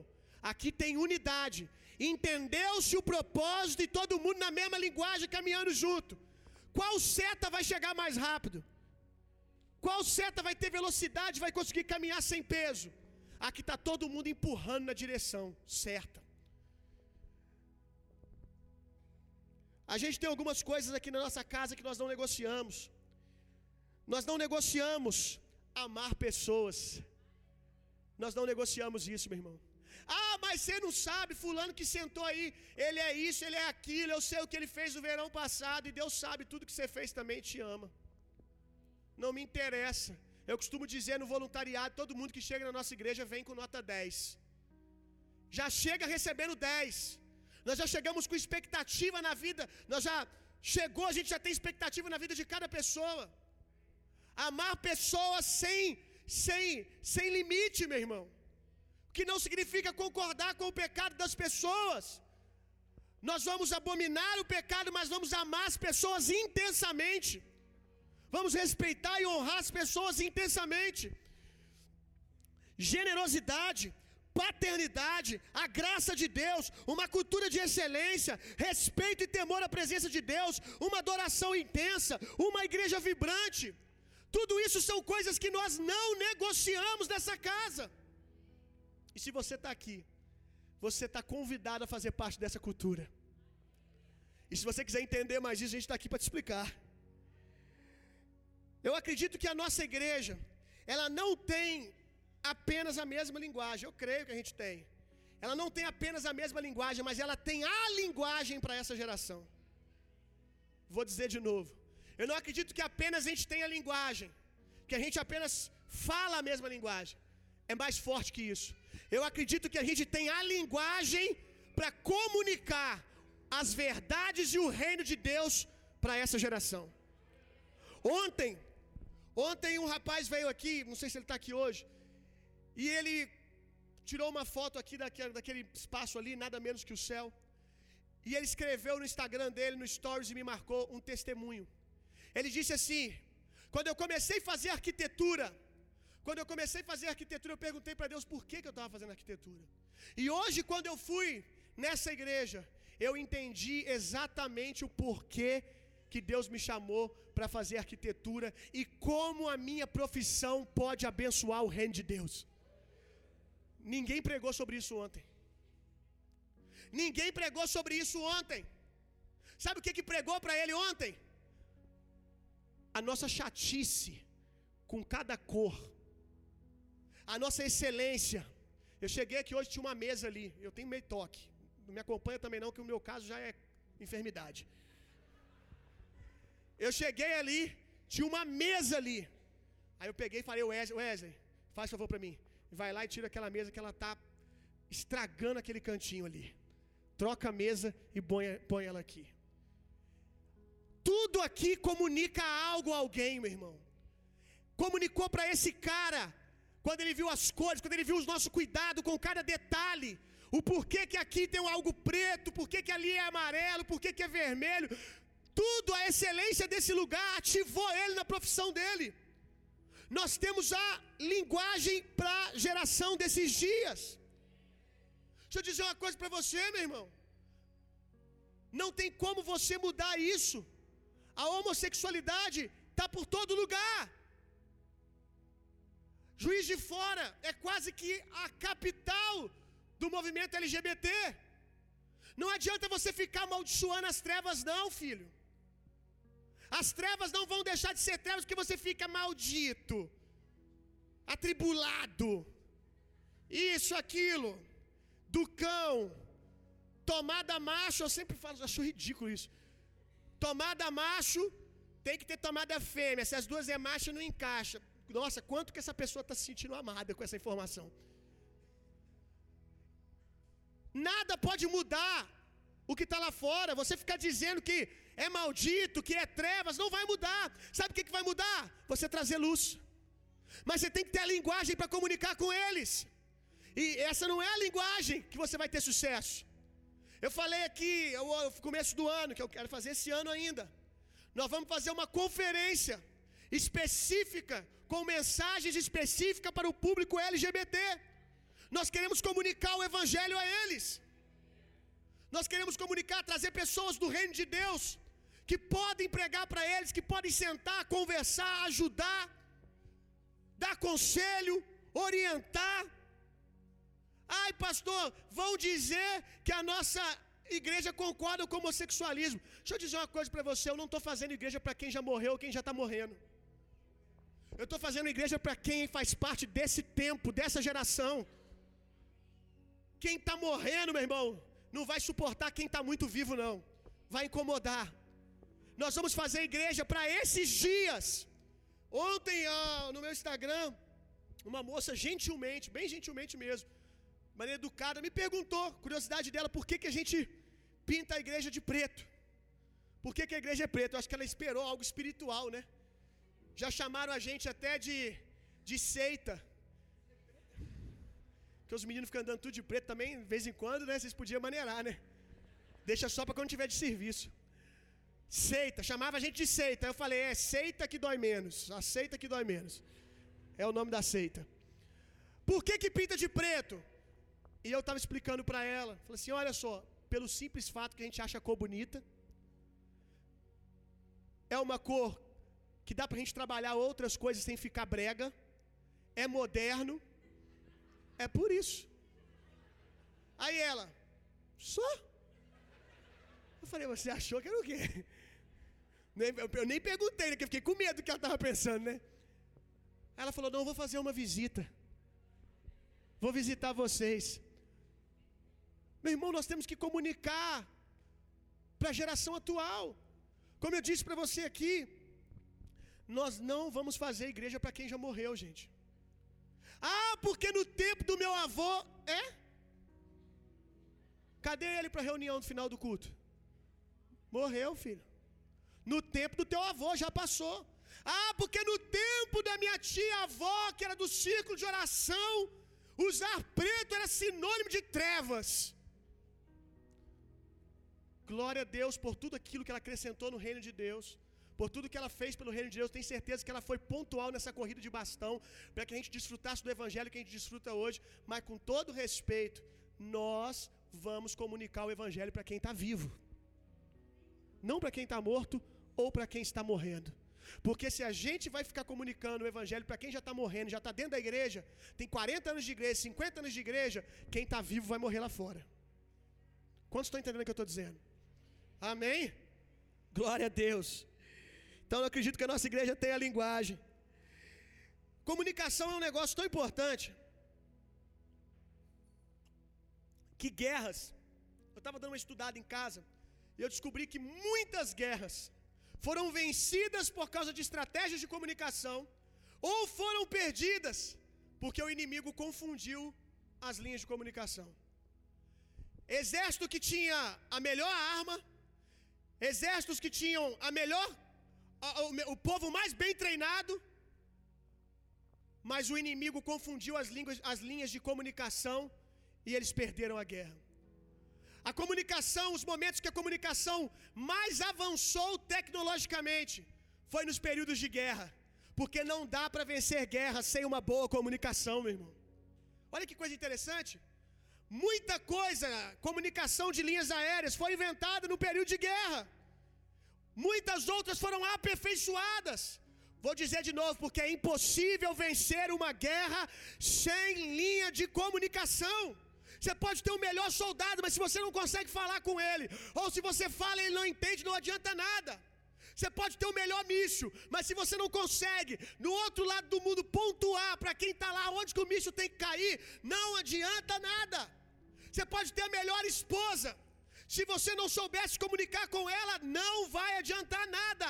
Aqui tem unidade. Entendeu-se o propósito e todo mundo na mesma linguagem caminhando junto. Qual seta vai chegar mais rápido? Qual seta vai ter velocidade, vai conseguir caminhar sem peso? Aqui está todo mundo empurrando na direção certa. A gente tem algumas coisas aqui na nossa casa que nós não negociamos. Nós não negociamos amar pessoas. Nós não negociamos isso, meu irmão. Ah, mas você não sabe, fulano que sentou aí, ele é isso, ele é aquilo, eu sei o que ele fez no verão passado, e Deus sabe tudo que você fez também te ama. Não me interessa. Eu costumo dizer no voluntariado, todo mundo que chega na nossa igreja vem com nota 10. Já chega recebendo 10. Nós já chegamos com expectativa na vida, nós já chegou, a gente já tem expectativa na vida de cada pessoa. Amar pessoas sem sem sem limite, meu irmão. Que não significa concordar com o pecado das pessoas. Nós vamos abominar o pecado, mas vamos amar as pessoas intensamente. Vamos respeitar e honrar as pessoas intensamente. Generosidade, paternidade, a graça de Deus, uma cultura de excelência, respeito e temor à presença de Deus, uma adoração intensa, uma igreja vibrante. Tudo isso são coisas que nós não negociamos nessa casa. E se você está aqui, você está convidado a fazer parte dessa cultura. E se você quiser entender mais isso, a gente está aqui para te explicar. Eu acredito que a nossa igreja, ela não tem apenas a mesma linguagem. Eu creio que a gente tem. Ela não tem apenas a mesma linguagem, mas ela tem a linguagem para essa geração. Vou dizer de novo. Eu não acredito que apenas a gente tenha linguagem, que a gente apenas fala a mesma linguagem. É mais forte que isso. Eu acredito que a gente tem a linguagem para comunicar as verdades e o reino de Deus para essa geração. Ontem, ontem um rapaz veio aqui, não sei se ele está aqui hoje, e ele tirou uma foto aqui daquele, daquele espaço ali, nada menos que o céu. E ele escreveu no Instagram dele, no Stories, e me marcou um testemunho. Ele disse assim: Quando eu comecei a fazer arquitetura, Quando eu comecei a fazer arquitetura, eu perguntei para Deus por que, que eu estava fazendo arquitetura. E hoje, quando eu fui nessa igreja, eu entendi exatamente o porquê que Deus me chamou para fazer arquitetura e como a minha profissão pode abençoar o reino de Deus. Ninguém pregou sobre isso ontem. Ninguém pregou sobre isso ontem. Sabe o que, que pregou para ele ontem? A nossa chatice com cada cor, a nossa excelência. Eu cheguei aqui hoje, tinha uma mesa ali. Eu tenho meio toque. Não me acompanha também, não, que o meu caso já é enfermidade. Eu cheguei ali, tinha uma mesa ali. Aí eu peguei e falei, Wesley, Wesley faz favor para mim. Vai lá e tira aquela mesa que ela tá estragando aquele cantinho ali. Troca a mesa e põe, põe ela aqui. Tudo aqui comunica algo a alguém, meu irmão. Comunicou para esse cara, quando ele viu as cores, quando ele viu o nosso cuidado com cada detalhe. O porquê que aqui tem algo preto, porquê que ali é amarelo, porquê que é vermelho. Tudo, a excelência desse lugar ativou ele na profissão dele. Nós temos a linguagem para a geração desses dias. Deixa eu dizer uma coisa para você, meu irmão. Não tem como você mudar isso. A homossexualidade está por todo lugar. Juiz de Fora é quase que a capital do movimento LGBT. Não adianta você ficar amaldiçoando as trevas, não, filho. As trevas não vão deixar de ser trevas porque você fica maldito, atribulado, isso, aquilo, do cão, tomada macho. Eu sempre falo, acho ridículo isso. Tomada macho tem que ter tomada fêmea. Se as duas é macho, não encaixa. Nossa, quanto que essa pessoa está se sentindo amada com essa informação? Nada pode mudar o que está lá fora. Você ficar dizendo que é maldito, que é trevas, não vai mudar. Sabe o que, que vai mudar? Você trazer luz. Mas você tem que ter a linguagem para comunicar com eles. E essa não é a linguagem que você vai ter sucesso. Eu falei aqui, no começo do ano, que eu quero fazer esse ano ainda. Nós vamos fazer uma conferência específica, com mensagens específicas para o público LGBT. Nós queremos comunicar o Evangelho a eles. Nós queremos comunicar, trazer pessoas do reino de Deus que podem pregar para eles, que podem sentar, conversar, ajudar, dar conselho, orientar. Ai, pastor, vão dizer que a nossa igreja concorda com o homossexualismo. Deixa eu dizer uma coisa para você: eu não estou fazendo igreja para quem já morreu ou quem já está morrendo. Eu estou fazendo igreja para quem faz parte desse tempo, dessa geração. Quem está morrendo, meu irmão, não vai suportar quem está muito vivo, não. Vai incomodar. Nós vamos fazer igreja para esses dias. Ontem, ah, no meu Instagram, uma moça gentilmente, bem gentilmente mesmo, maneira educada, me perguntou, curiosidade dela, por que, que a gente pinta a igreja de preto? Por que, que a igreja é preta? Eu acho que ela esperou algo espiritual, né? Já chamaram a gente até de, de seita. Porque os meninos ficam andando tudo de preto também, de vez em quando, né? Vocês podiam maneirar, né? Deixa só para quando tiver de serviço. Seita, chamava a gente de seita. Eu falei, é seita que dói menos. A seita que dói menos. É o nome da seita. Por que que pinta de preto? E eu estava explicando para ela. Falei assim: olha só, pelo simples fato que a gente acha a cor bonita. É uma cor que dá para a gente trabalhar outras coisas sem ficar brega. É moderno. É por isso. Aí ela, só? Eu falei, você achou que era o quê? Eu nem perguntei, né, que eu fiquei com medo do que ela estava pensando, né? Ela falou, não, vou fazer uma visita. Vou visitar vocês. Meu irmão, nós temos que comunicar para a geração atual. Como eu disse para você aqui, nós não vamos fazer igreja para quem já morreu, gente. Ah, porque no tempo do meu avô é? Cadê ele para a reunião no final do culto? Morreu, filho. No tempo do teu avô já passou. Ah, porque no tempo da minha tia avó, que era do círculo de oração, usar preto era sinônimo de trevas. Glória a Deus por tudo aquilo que ela acrescentou no reino de Deus, por tudo que ela fez pelo reino de Deus. Tenho certeza que ela foi pontual nessa corrida de bastão, para que a gente desfrutasse do evangelho que a gente desfruta hoje, mas com todo respeito, nós vamos comunicar o evangelho para quem está vivo, não para quem está morto ou para quem está morrendo. Porque se a gente vai ficar comunicando o evangelho para quem já está morrendo, já está dentro da igreja, tem 40 anos de igreja, 50 anos de igreja, quem está vivo vai morrer lá fora. Quantos estão entendendo o que eu estou dizendo? Amém? Glória a Deus. Então eu acredito que a nossa igreja tem a linguagem. Comunicação é um negócio tão importante que guerras. Eu estava dando uma estudada em casa e eu descobri que muitas guerras foram vencidas por causa de estratégias de comunicação ou foram perdidas porque o inimigo confundiu as linhas de comunicação. Exército que tinha a melhor arma, exércitos que tinham a melhor, a, o, o povo mais bem treinado, mas o inimigo confundiu as, línguas, as linhas de comunicação e eles perderam a guerra. A comunicação, os momentos que a comunicação mais avançou tecnologicamente, foi nos períodos de guerra, porque não dá para vencer guerra sem uma boa comunicação, meu irmão. Olha que coisa interessante. Muita coisa, comunicação de linhas aéreas, foi inventada no período de guerra. Muitas outras foram aperfeiçoadas. Vou dizer de novo, porque é impossível vencer uma guerra sem linha de comunicação. Você pode ter o melhor soldado, mas se você não consegue falar com ele, ou se você fala e ele não entende, não adianta nada. Você pode ter o melhor míssil, mas se você não consegue, no outro lado do mundo, pontuar para quem está lá onde que o míssil tem que cair, não adianta nada. Você pode ter a melhor esposa, se você não soubesse comunicar com ela, não vai adiantar nada.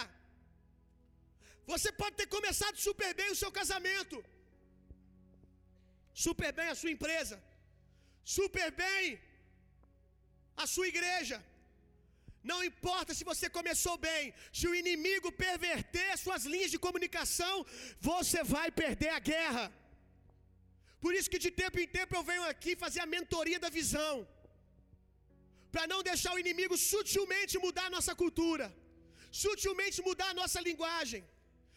Você pode ter começado super bem o seu casamento, super bem a sua empresa, super bem a sua igreja. Não importa se você começou bem, se o inimigo perverter suas linhas de comunicação, você vai perder a guerra. Por isso que de tempo em tempo eu venho aqui fazer a mentoria da visão, para não deixar o inimigo sutilmente mudar a nossa cultura, sutilmente mudar a nossa linguagem.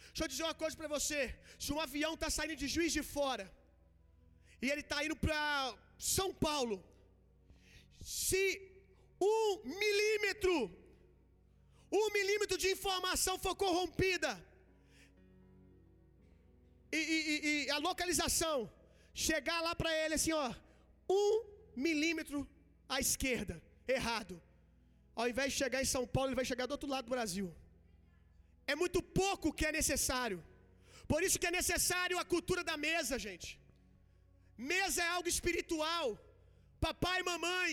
Deixa eu dizer uma coisa para você: se um avião está saindo de juiz de fora e ele está indo para São Paulo, se um milímetro, um milímetro de informação for corrompida, e, e, e a localização chegar lá para ele assim, ó, um milímetro à esquerda, errado. Ao invés de chegar em São Paulo, ele vai chegar do outro lado do Brasil. É muito pouco que é necessário. Por isso que é necessário a cultura da mesa, gente. Mesa é algo espiritual. Papai e mamãe,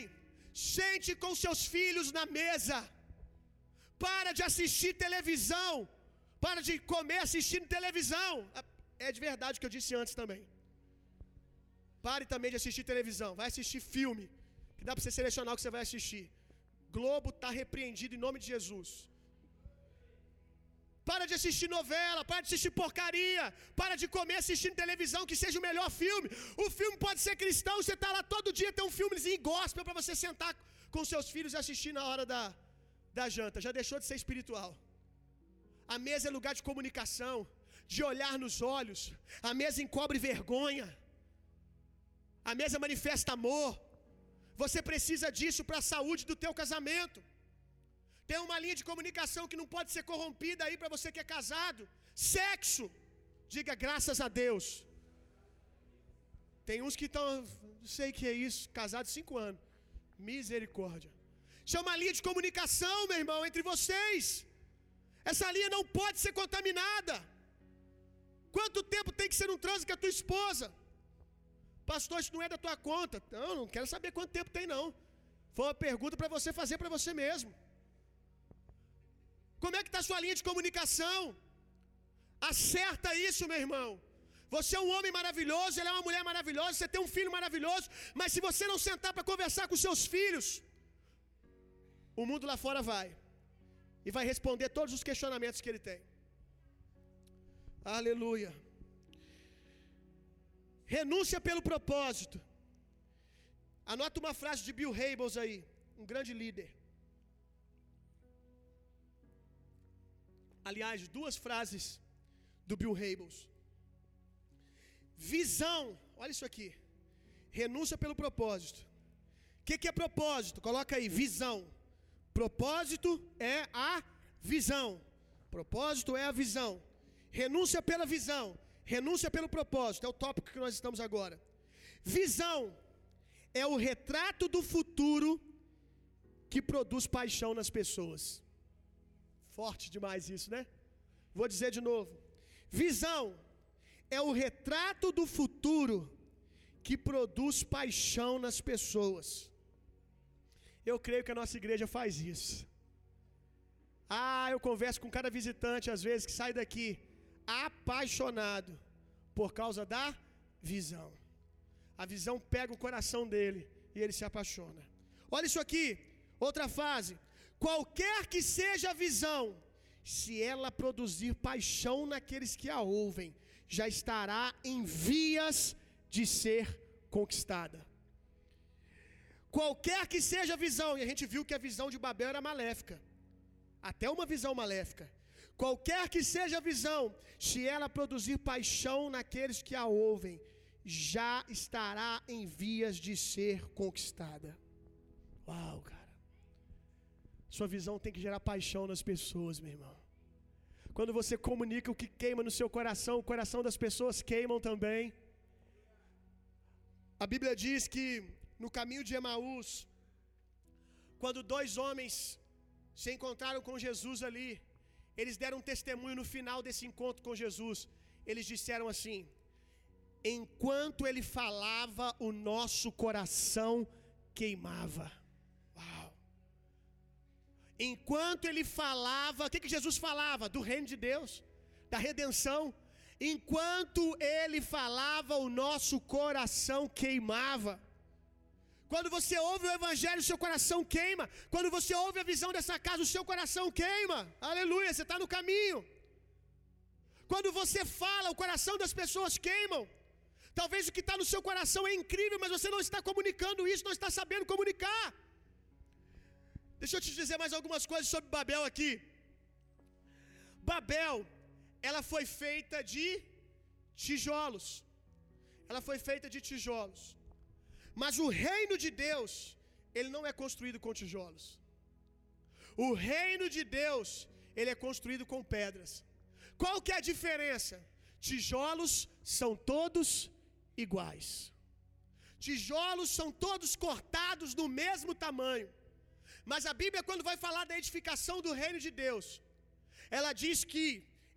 sente com seus filhos na mesa. Para de assistir televisão. Para de comer assistindo televisão. É de verdade o que eu disse antes também. Pare também de assistir televisão. Vai assistir filme. Que dá para você selecionar o que você vai assistir. Globo está repreendido em nome de Jesus. Para de assistir novela, para de assistir porcaria, para de comer assistindo televisão, que seja o melhor filme. O filme pode ser cristão, você está lá todo dia, tem um filmezinho gospel para você sentar com seus filhos e assistir na hora da, da janta. Já deixou de ser espiritual. A mesa é lugar de comunicação, de olhar nos olhos. A mesa encobre vergonha. A mesa manifesta amor. Você precisa disso para a saúde do teu casamento. Tem uma linha de comunicação que não pode ser corrompida aí para você que é casado. Sexo. Diga graças a Deus. Tem uns que estão, não sei o que é isso, casados cinco anos. Misericórdia. Isso é uma linha de comunicação, meu irmão, entre vocês. Essa linha não pode ser contaminada. Quanto tempo tem que ser um trânsito com a tua esposa? Pastor, isso não é da tua conta. Não, não quero saber quanto tempo tem, não. Foi uma pergunta para você fazer para você mesmo. Como é que está a sua linha de comunicação? Acerta isso, meu irmão. Você é um homem maravilhoso, ela é uma mulher maravilhosa, você tem um filho maravilhoso, mas se você não sentar para conversar com seus filhos, o mundo lá fora vai e vai responder todos os questionamentos que ele tem. Aleluia. Renúncia pelo propósito. Anota uma frase de Bill Hybels aí, um grande líder. aliás, duas frases do Bill Hybels. Visão, olha isso aqui. Renúncia pelo propósito. O que, que é propósito? Coloca aí, visão. Propósito é a visão. Propósito é a visão. Renúncia pela visão. Renúncia pelo propósito. É o tópico que nós estamos agora. Visão é o retrato do futuro que produz paixão nas pessoas. Forte demais isso, né? Vou dizer de novo. Visão é o retrato do futuro que produz paixão nas pessoas. Eu creio que a nossa igreja faz isso. Ah, eu converso com cada visitante às vezes que sai daqui apaixonado por causa da visão. A visão pega o coração dele e ele se apaixona. Olha isso aqui, outra fase. Qualquer que seja a visão, se ela produzir paixão naqueles que a ouvem, já estará em vias de ser conquistada. Qualquer que seja a visão, e a gente viu que a visão de Babel era maléfica, até uma visão maléfica. Qualquer que seja a visão, se ela produzir paixão naqueles que a ouvem, já estará em vias de ser conquistada. Uau, cara. Sua visão tem que gerar paixão nas pessoas, meu irmão. Quando você comunica o que queima no seu coração, o coração das pessoas queimam também. A Bíblia diz que no caminho de Emaús, quando dois homens se encontraram com Jesus ali, eles deram um testemunho no final desse encontro com Jesus. Eles disseram assim: Enquanto ele falava, o nosso coração queimava. Uau! Enquanto ele falava, o que, que Jesus falava? Do reino de Deus, da redenção. Enquanto ele falava, o nosso coração queimava. Quando você ouve o evangelho, seu coração queima. Quando você ouve a visão dessa casa, o seu coração queima. Aleluia, você está no caminho. Quando você fala, o coração das pessoas queimam. Talvez o que está no seu coração é incrível, mas você não está comunicando isso, não está sabendo comunicar. Deixa eu te dizer mais algumas coisas sobre Babel aqui. Babel, ela foi feita de tijolos. Ela foi feita de tijolos. Mas o reino de Deus, ele não é construído com tijolos. O reino de Deus, ele é construído com pedras. Qual que é a diferença? Tijolos são todos iguais. Tijolos são todos cortados do mesmo tamanho. Mas a Bíblia, quando vai falar da edificação do reino de Deus, ela diz que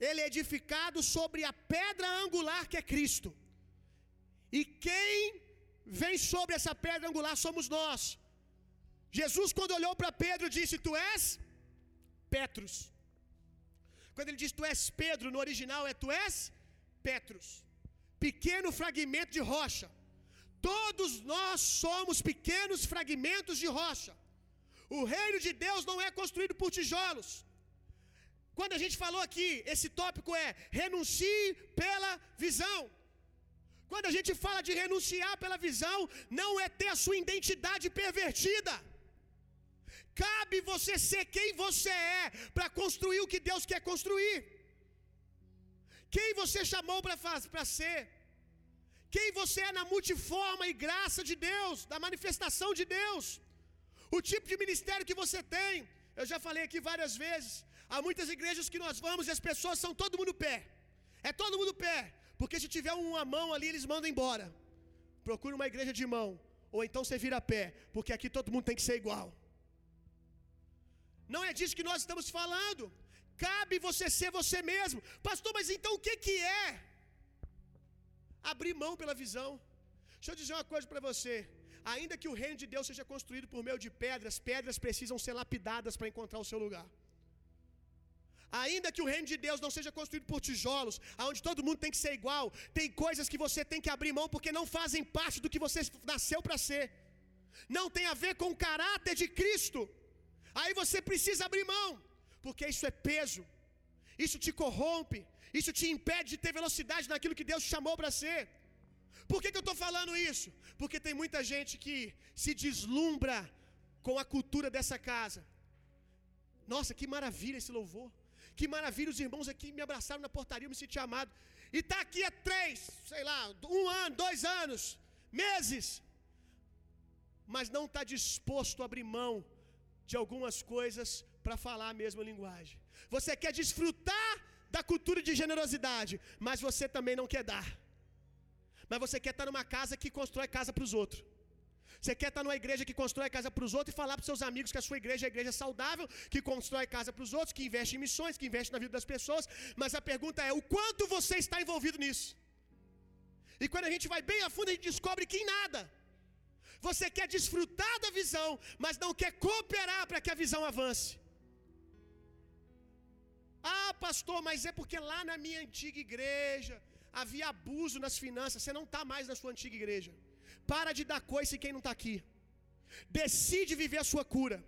ele é edificado sobre a pedra angular que é Cristo. E quem vem sobre essa pedra angular somos nós. Jesus, quando olhou para Pedro, disse: Tu és Petrus. Quando ele diz tu és Pedro, no original é tu és Petrus. Pequeno fragmento de rocha. Todos nós somos pequenos fragmentos de rocha. O reino de Deus não é construído por tijolos. Quando a gente falou aqui, esse tópico é renuncie pela visão. Quando a gente fala de renunciar pela visão, não é ter a sua identidade pervertida. Cabe você ser quem você é para construir o que Deus quer construir. Quem você chamou para ser. Quem você é na multiforma e graça de Deus, da manifestação de Deus. O tipo de ministério que você tem. Eu já falei aqui várias vezes. Há muitas igrejas que nós vamos e as pessoas são todo mundo pé. É todo mundo pé. Porque se tiver uma mão ali, eles mandam embora. Procure uma igreja de mão. Ou então você vira pé. Porque aqui todo mundo tem que ser igual. Não é disso que nós estamos falando. Cabe você ser você mesmo. Pastor, mas então o que, que é? Abrir mão pela visão. Deixa eu dizer uma coisa para você. Ainda que o reino de Deus seja construído por meio de pedras, pedras precisam ser lapidadas para encontrar o seu lugar. Ainda que o reino de Deus não seja construído por tijolos, aonde todo mundo tem que ser igual, tem coisas que você tem que abrir mão porque não fazem parte do que você nasceu para ser. Não tem a ver com o caráter de Cristo. Aí você precisa abrir mão, porque isso é peso. Isso te corrompe, isso te impede de ter velocidade naquilo que Deus te chamou para ser. Por que, que eu estou falando isso? Porque tem muita gente que se deslumbra com a cultura dessa casa. Nossa, que maravilha esse louvor. Que maravilha, os irmãos aqui me abraçaram na portaria, eu me senti amado. E está aqui há três, sei lá, um ano, dois anos, meses, mas não está disposto a abrir mão de algumas coisas para falar a mesma linguagem. Você quer desfrutar da cultura de generosidade, mas você também não quer dar. Mas você quer estar numa casa que constrói casa para os outros. Você quer estar numa igreja que constrói casa para os outros e falar para seus amigos que a sua igreja é igreja saudável, que constrói casa para os outros, que investe em missões, que investe na vida das pessoas. Mas a pergunta é: o quanto você está envolvido nisso? E quando a gente vai bem a fundo, a gente descobre que em nada. Você quer desfrutar da visão, mas não quer cooperar para que a visão avance. Ah, pastor, mas é porque lá na minha antiga igreja havia abuso nas finanças. Você não está mais na sua antiga igreja. Para de dar coisa em quem não está aqui. Decide viver a sua cura.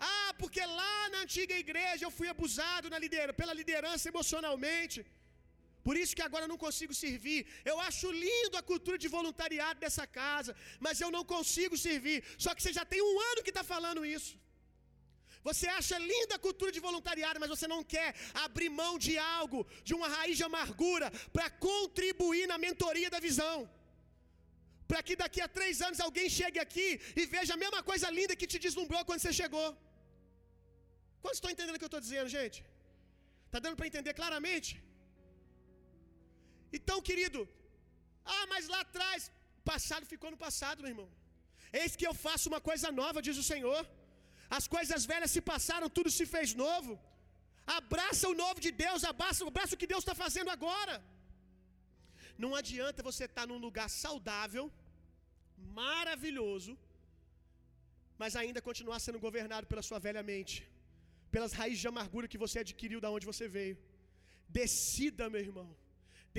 Ah, porque lá na antiga igreja eu fui abusado na liderança, pela liderança emocionalmente. Por isso que agora eu não consigo servir. Eu acho lindo a cultura de voluntariado dessa casa, mas eu não consigo servir. Só que você já tem um ano que está falando isso. Você acha linda a cultura de voluntariado, mas você não quer abrir mão de algo, de uma raiz de amargura, para contribuir na mentoria da visão. Para que daqui a três anos alguém chegue aqui e veja a mesma coisa linda que te deslumbrou quando você chegou. Quantos estão entendendo o que eu estou dizendo, gente? Está dando para entender claramente? Então, querido, ah, mas lá atrás, passado ficou no passado, meu irmão. Eis que eu faço uma coisa nova, diz o Senhor. As coisas velhas se passaram, tudo se fez novo. Abraça o novo de Deus, abraça, abraça o que Deus está fazendo agora. Não adianta você estar tá num lugar saudável, maravilhoso, mas ainda continuar sendo governado pela sua velha mente, pelas raízes de amargura que você adquiriu da onde você veio. Decida, meu irmão,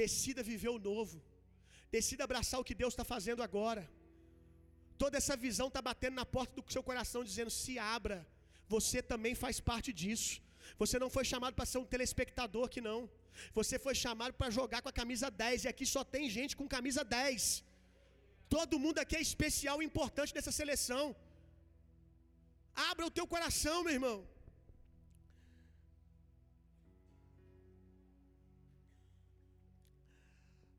decida viver o novo, decida abraçar o que Deus está fazendo agora. Toda essa visão está batendo na porta do seu coração, dizendo: se abra, você também faz parte disso. Você não foi chamado para ser um telespectador que não. Você foi chamado para jogar com a camisa 10 e aqui só tem gente com camisa 10. Todo mundo aqui é especial e importante dessa seleção. Abra o teu coração, meu irmão.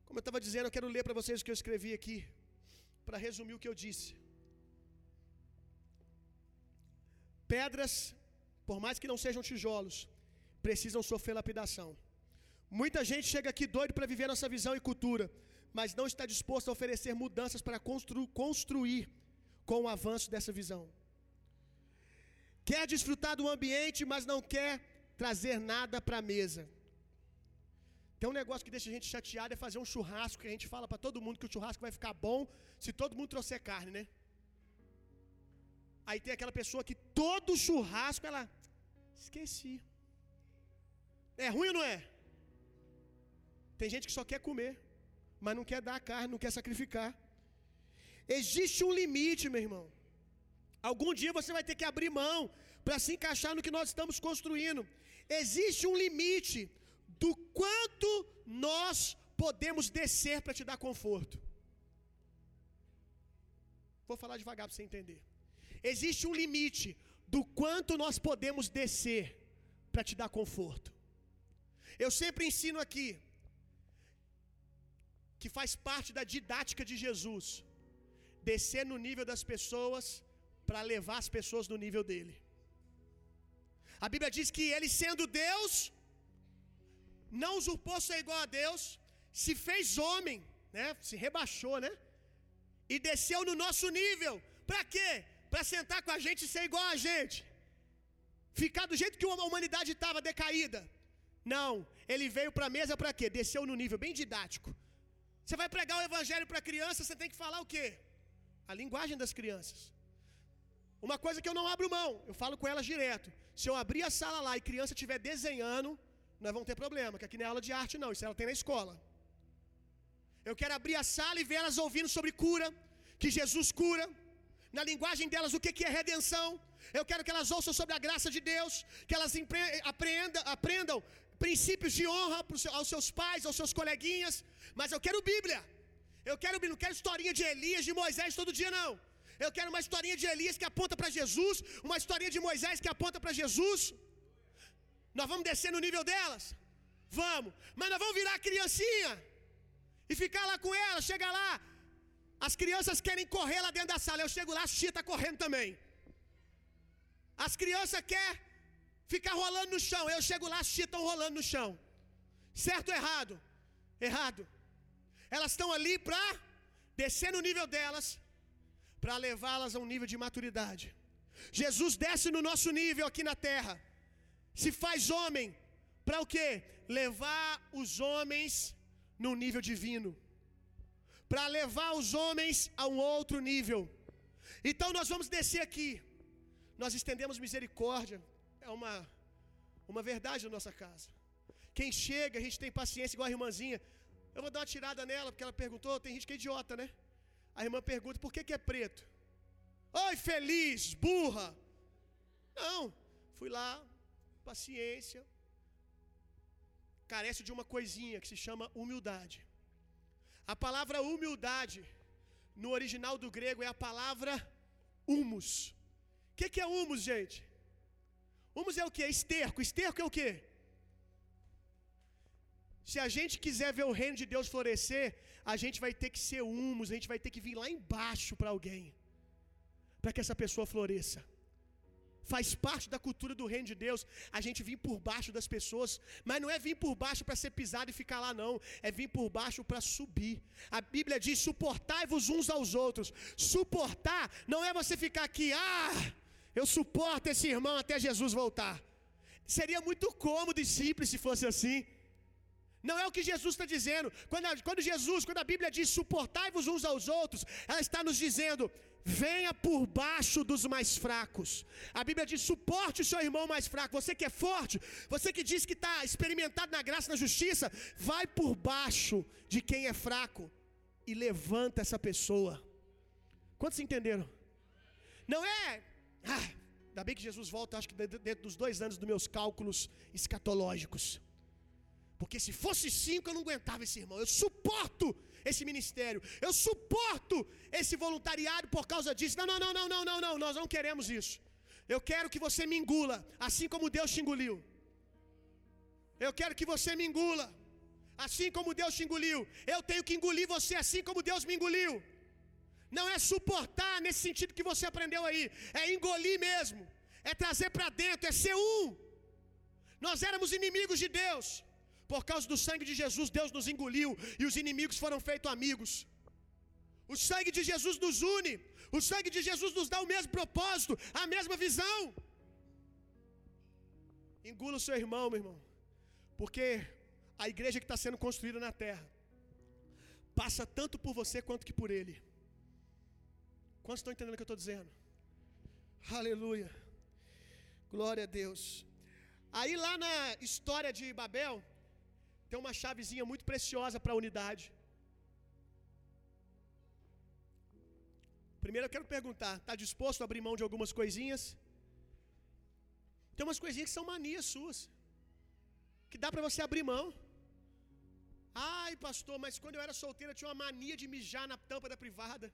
Como eu estava dizendo, eu quero ler para vocês o que eu escrevi aqui para resumir o que eu disse. Pedras, por mais que não sejam tijolos, precisam sofrer lapidação. Muita gente chega aqui doido para viver nossa visão e cultura, mas não está disposto a oferecer mudanças para constru construir com o avanço dessa visão. Quer desfrutar do ambiente, mas não quer trazer nada para a mesa. Tem um negócio que deixa a gente chateado é fazer um churrasco que a gente fala para todo mundo que o churrasco vai ficar bom se todo mundo trouxer carne, né? Aí tem aquela pessoa que todo churrasco ela esqueci. É ruim ou não é? Tem gente que só quer comer, mas não quer dar a carne, não quer sacrificar. Existe um limite, meu irmão. Algum dia você vai ter que abrir mão para se encaixar no que nós estamos construindo. Existe um limite do quanto nós podemos descer para te dar conforto. Vou falar devagar para você entender. Existe um limite do quanto nós podemos descer para te dar conforto. Eu sempre ensino aqui que faz parte da didática de Jesus descer no nível das pessoas para levar as pessoas no nível dele. A Bíblia diz que ele sendo Deus, não usurpou ser igual a Deus, se fez homem, né? Se rebaixou, né? E desceu no nosso nível. Para quê? Para sentar com a gente e ser igual a gente. Ficar do jeito que a humanidade estava decaída. Não, ele veio para a mesa para quê? Desceu no nível bem didático. Você vai pregar o evangelho para criança, você tem que falar o quê? A linguagem das crianças. Uma coisa que eu não abro mão, eu falo com elas direto. Se eu abrir a sala lá e criança estiver desenhando, nós vamos ter problema, que aqui não é aula de arte, não, isso ela tem na escola. Eu quero abrir a sala e ver elas ouvindo sobre cura, que Jesus cura, na linguagem delas o que é redenção. Eu quero que elas ouçam sobre a graça de Deus, que elas aprendam, aprendam princípios de honra aos seus pais, aos seus coleguinhas. Mas eu quero Bíblia. Eu quero não quero historinha de Elias, de Moisés todo dia, não. Eu quero uma historinha de Elias que aponta para Jesus, uma historinha de Moisés que aponta para Jesus. Nós vamos descer no nível delas? Vamos. Mas nós vamos virar criancinha e ficar lá com ela, chega lá. As crianças querem correr lá dentro da sala. Eu chego lá, a Xia está correndo também. As crianças querem ficar rolando no chão. Eu chego lá, as Xia estão rolando no chão. Certo ou errado? Errado. Elas estão ali para descer no nível delas, para levá-las a um nível de maturidade. Jesus desce no nosso nível aqui na terra. Se faz homem para o quê? Levar os homens no nível divino. Para levar os homens a um outro nível. Então nós vamos descer aqui. Nós estendemos misericórdia. É uma uma verdade na nossa casa. Quem chega, a gente tem paciência igual a irmãzinha. Eu vou dar uma tirada nela, porque ela perguntou. Tem gente que é idiota, né? A irmã pergunta: por que, que é preto? Oi, feliz, burra. Não, fui lá, paciência. Carece de uma coisinha que se chama humildade. A palavra humildade, no original do grego, é a palavra humus. O que, que é humus, gente? Humus é o que? Esterco. Esterco é o que? Se a gente quiser ver o reino de Deus florescer, a gente vai ter que ser humus, a gente vai ter que vir lá embaixo para alguém, para que essa pessoa floresça. Faz parte da cultura do reino de Deus a gente vir por baixo das pessoas, mas não é vir por baixo para ser pisado e ficar lá, não, é vir por baixo para subir. A Bíblia diz: suportai-vos uns aos outros. Suportar não é você ficar aqui, ah, eu suporto esse irmão até Jesus voltar. Seria muito cômodo e simples se fosse assim. Não é o que Jesus está dizendo. Quando, quando Jesus, quando a Bíblia diz suportai-vos uns aos outros, ela está nos dizendo: venha por baixo dos mais fracos. A Bíblia diz: suporte o seu irmão mais fraco. Você que é forte, você que diz que está experimentado na graça na justiça, vai por baixo de quem é fraco e levanta essa pessoa. Quantos entenderam? Não é. Ah, ainda bem que Jesus volta, acho que dentro dos dois anos dos meus cálculos escatológicos. Porque se fosse cinco, eu não aguentava esse irmão. Eu suporto esse ministério. Eu suporto esse voluntariado por causa disso. Não, não, não, não, não, não, não. Nós não queremos isso. Eu quero que você me engula, assim como Deus te engoliu. Eu quero que você me engula, assim como Deus te engoliu. Eu tenho que engolir você, assim como Deus me engoliu. Não é suportar nesse sentido que você aprendeu aí. É engolir mesmo. É trazer para dentro, é ser um. Nós éramos inimigos de Deus. Por causa do sangue de Jesus, Deus nos engoliu e os inimigos foram feitos amigos. O sangue de Jesus nos une. O sangue de Jesus nos dá o mesmo propósito, a mesma visão. Engula o seu irmão, meu irmão. Porque a igreja que está sendo construída na terra passa tanto por você quanto que por ele. Quantos estão entendendo o que eu estou dizendo? Aleluia. Glória a Deus. Aí lá na história de Babel, tem uma chavezinha muito preciosa para a unidade. Primeiro eu quero perguntar: está disposto a abrir mão de algumas coisinhas? Tem umas coisinhas que são manias suas, que dá para você abrir mão. Ai, pastor, mas quando eu era solteiro eu tinha uma mania de mijar na tampa da privada.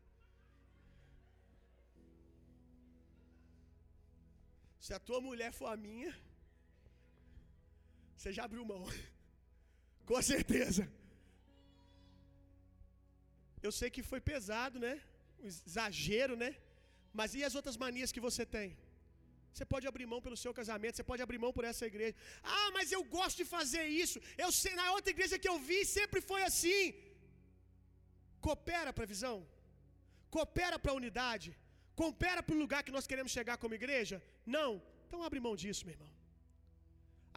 Se a tua mulher for a minha, você já abriu mão. [laughs] Com certeza. Eu sei que foi pesado, né? Um exagero, né? Mas e as outras manias que você tem? Você pode abrir mão pelo seu casamento, você pode abrir mão por essa igreja. Ah, mas eu gosto de fazer isso. Eu sei, na outra igreja que eu vi, sempre foi assim. Coopera para a visão. Coopera para a unidade. Coopera para o lugar que nós queremos chegar como igreja? Não. Então abre mão disso, meu irmão.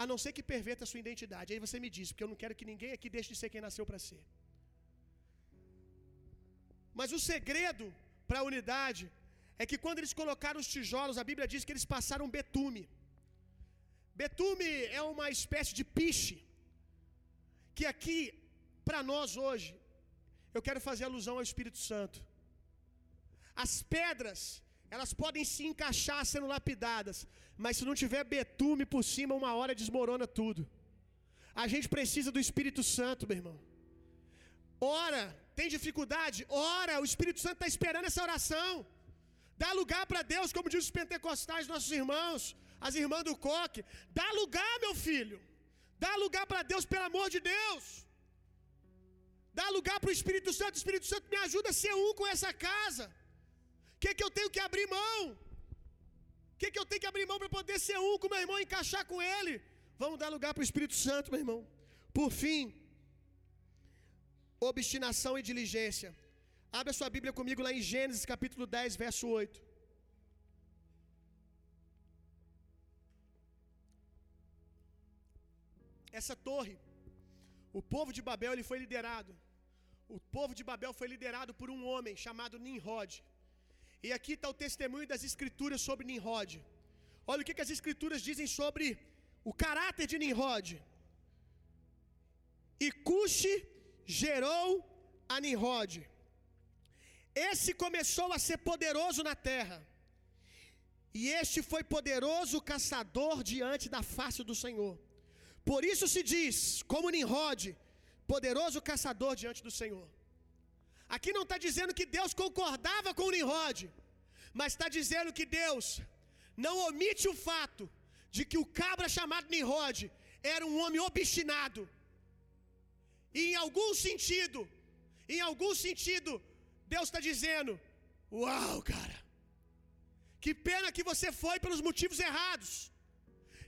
A não ser que perverta a sua identidade. Aí você me diz, porque eu não quero que ninguém aqui deixe de ser quem nasceu para ser. Mas o segredo para a unidade é que quando eles colocaram os tijolos, a Bíblia diz que eles passaram betume. Betume é uma espécie de piche. Que aqui, para nós hoje, eu quero fazer alusão ao Espírito Santo. As pedras, elas podem se encaixar sendo lapidadas, mas se não tiver betume por cima, uma hora desmorona tudo. A gente precisa do Espírito Santo, meu irmão. Ora, tem dificuldade? Ora, o Espírito Santo está esperando essa oração. Dá lugar para Deus, como diz os pentecostais, nossos irmãos. as irmãs do coque. Dá lugar, meu filho. Dá lugar para Deus, pelo amor de Deus. Dá lugar para o Espírito Santo. O Espírito Santo me ajuda a ser um com essa casa. O que, que eu tenho que abrir mão? O que, que eu tenho que abrir mão para poder ser um com meu irmão e encaixar com ele? Vamos dar lugar para o Espírito Santo, meu irmão. Por fim, obstinação e diligência. Abra sua Bíblia comigo lá em Gênesis capítulo 10, verso 8. Essa torre, o povo de Babel ele foi liderado. O povo de Babel foi liderado por um homem chamado Nimrod. E aqui está o testemunho das escrituras sobre Nimrod. Olha o que, que as escrituras dizem sobre o caráter de Nimrod. E Cuxi gerou a Nimrod. Esse começou a ser poderoso na terra. E este foi poderoso caçador diante da face do Senhor. Por isso se diz, como Nimrod, poderoso caçador diante do Senhor. Aqui não está dizendo que Deus concordava com Nimrod, mas está dizendo que Deus não omite o fato de que o cabra chamado Nimrod era um homem obstinado. E em algum sentido, em algum sentido, Deus está dizendo: Uau, cara, que pena que você foi pelos motivos errados.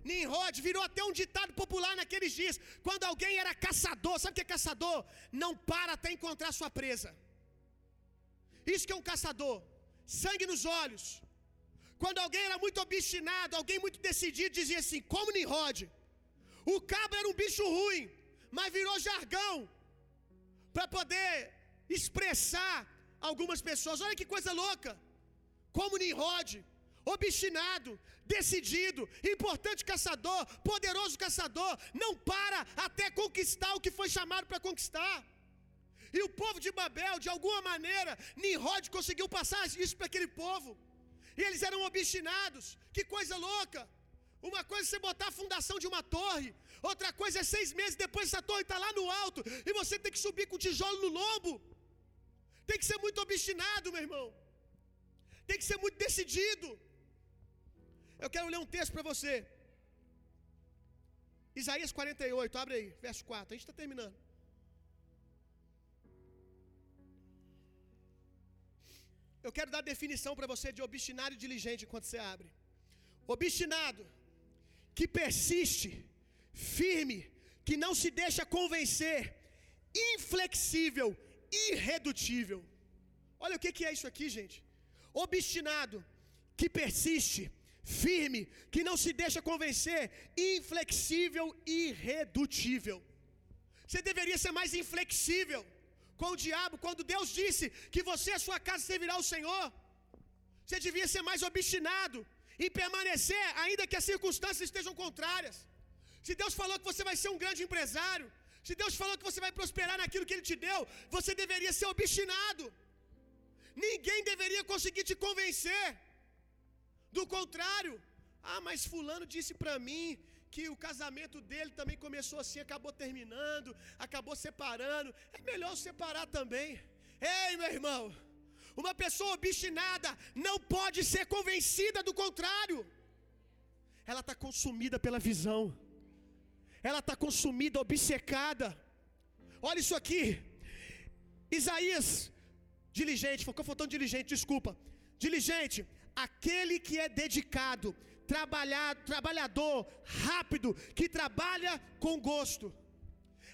Nimrod virou até um ditado popular naqueles dias. Quando alguém era caçador, sabe o que é caçador? Não para até encontrar sua presa. Isso que é um caçador. Sangue nos olhos. Quando alguém era muito obstinado, alguém muito decidido, dizia assim: como Nimrod. O cabra era um bicho ruim, mas virou jargão para poder expressar algumas pessoas. Olha que coisa louca! Como Nimrod, obstinado, decidido, importante caçador, poderoso caçador, não para até conquistar o que foi chamado para conquistar. E o povo de Babel, de alguma maneira, Nimrod conseguiu passar isso para aquele povo. E eles eram obstinados. Que coisa louca! Uma coisa é você botar a fundação de uma torre, outra coisa é seis meses depois essa torre está lá no alto e você tem que subir com tijolo no lombo. Tem que ser muito obstinado, meu irmão. Tem que ser muito decidido. Eu quero ler um texto para você. Isaías 48, abre aí, verso 4. A gente está terminando. Eu quero dar definição para você de obstinado e diligente enquanto você abre. Obstinado, que persiste, firme, que não se deixa convencer, inflexível, irredutível. Olha o que é isso aqui, gente. Obstinado, que persiste, firme, que não se deixa convencer, inflexível irredutível. Você deveria ser mais inflexível com o diabo quando Deus disse que você e a sua casa servirá ao Senhor. Você devia ser mais obstinado em permanecer, ainda que as circunstâncias estejam contrárias. Se Deus falou que você vai ser um grande empresário, se Deus falou que você vai prosperar naquilo que Ele te deu, você deveria ser obstinado. Ninguém deveria conseguir te convencer. Do contrário, ah, mas Fulano disse para mim que o casamento dele também começou assim, acabou terminando, acabou separando. É melhor separar também. Ei, meu irmão, uma pessoa obstinada não pode ser convencida do contrário. Ela está consumida pela visão, ela está consumida, obcecada. Olha isso aqui, Isaías, diligente, ficou faltando diligente, desculpa. Diligente, aquele que é dedicado, trabalhar, trabalhador, rápido, que trabalha com gosto.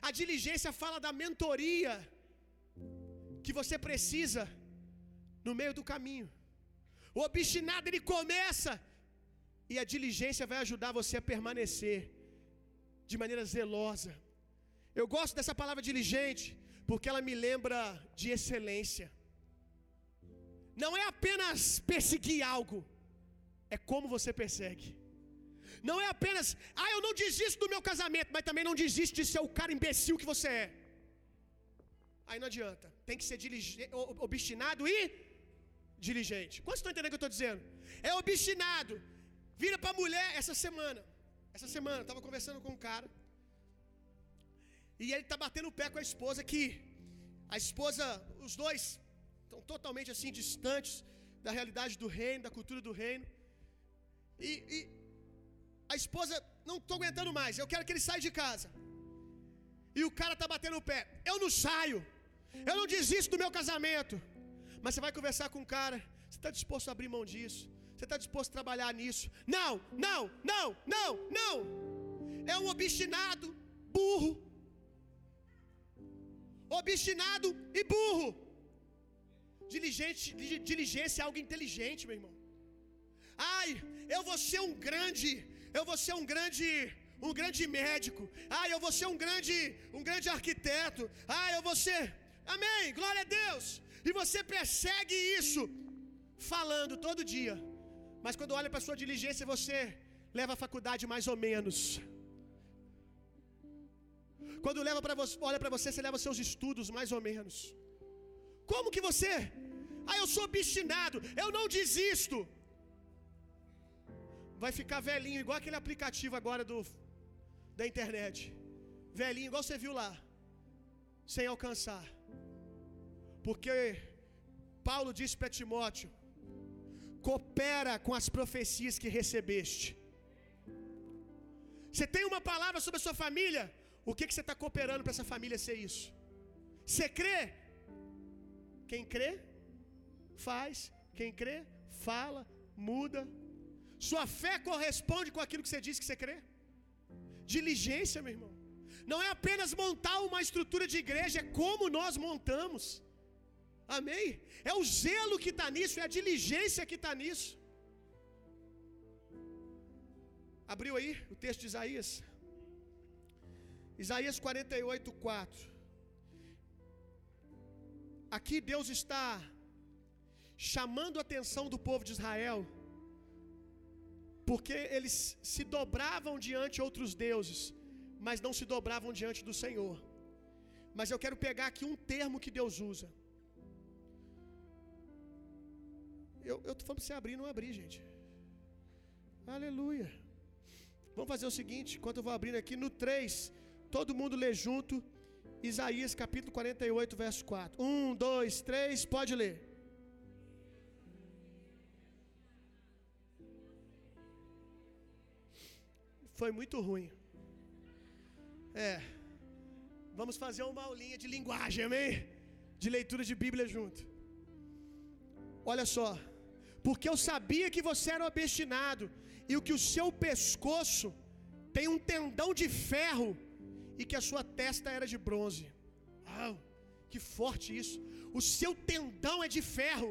A diligência fala da mentoria que você precisa no meio do caminho. O obstinado ele começa e a diligência vai ajudar você a permanecer de maneira zelosa. Eu gosto dessa palavra diligente porque ela me lembra de excelência. Não é apenas perseguir algo, é como você persegue. Não é apenas, ah, eu não desisto do meu casamento, mas também não desiste de ser o cara imbecil que você é. Aí não adianta. Tem que ser obstinado e diligente. Quantos estão entendendo o que eu estou dizendo? É obstinado. Vira para a mulher essa semana. Essa semana, estava conversando com um cara. E ele está batendo o pé com a esposa que a esposa, os dois estão totalmente assim distantes da realidade do reino, da cultura do reino. E, e a esposa, não estou aguentando mais, eu quero que ele saia de casa. E o cara está batendo o pé. Eu não saio. Eu não desisto do meu casamento. Mas você vai conversar com o cara. Você está disposto a abrir mão disso? Você está disposto a trabalhar nisso? Não, não, não, não, não. É um obstinado, burro. Obstinado e burro. Diligente, diligência é algo inteligente, meu irmão. Ai, eu vou ser um grande, eu vou ser um grande, um grande médico. Ai, eu vou ser um grande, um grande arquiteto. Ai, eu vou ser. Amém. Glória a Deus. E você persegue isso falando todo dia. Mas quando olha para sua diligência, você leva a faculdade mais ou menos. Quando leva para você, olha para você, você leva seus estudos mais ou menos. Como que você? Ah, eu sou obstinado, eu não desisto. Vai ficar velhinho, igual aquele aplicativo agora do da internet. Velhinho, igual você viu lá. Sem alcançar. Porque Paulo disse para Timóteo: coopera com as profecias que recebeste. Você tem uma palavra sobre a sua família? O que, que você está cooperando para essa família ser isso? Você crê? Quem crê, faz. Quem crê, fala, muda. Sua fé corresponde com aquilo que você diz que você crê. Diligência, meu irmão. Não é apenas montar uma estrutura de igreja, é como nós montamos. Amém? É o zelo que está nisso, é a diligência que está nisso. Abriu aí o texto de Isaías? Isaías 48, 4. Aqui Deus está chamando a atenção do povo de Israel, porque eles se dobravam diante outros deuses, mas não se dobravam diante do Senhor. Mas eu quero pegar aqui um termo que Deus usa. Eu estou falando para você abrir, não abrir, gente. Aleluia. Vamos fazer o seguinte, enquanto eu vou abrindo aqui, no 3, todo mundo lê junto. Isaías capítulo 48, verso 4. 1, 2, 3, pode ler. Foi muito ruim. É. Vamos fazer uma aulinha de linguagem, amém? De leitura de Bíblia junto. Olha só. Porque eu sabia que você era obstinado e o que o seu pescoço tem um tendão de ferro e que a sua testa era de bronze. Uau, que forte isso! O seu tendão é de ferro.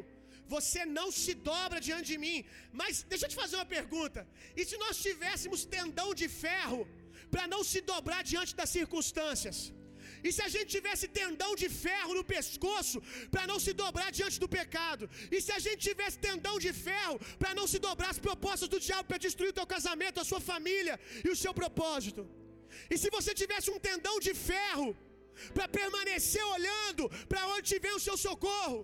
Você não se dobra diante de mim. Mas deixa eu te fazer uma pergunta. E se nós tivéssemos tendão de ferro para não se dobrar diante das circunstâncias? E se a gente tivesse tendão de ferro no pescoço para não se dobrar diante do pecado? E se a gente tivesse tendão de ferro para não se dobrar as propostas do diabo para destruir o teu casamento, a sua família e o seu propósito? E se você tivesse um tendão de ferro para permanecer olhando para onde vem o seu socorro?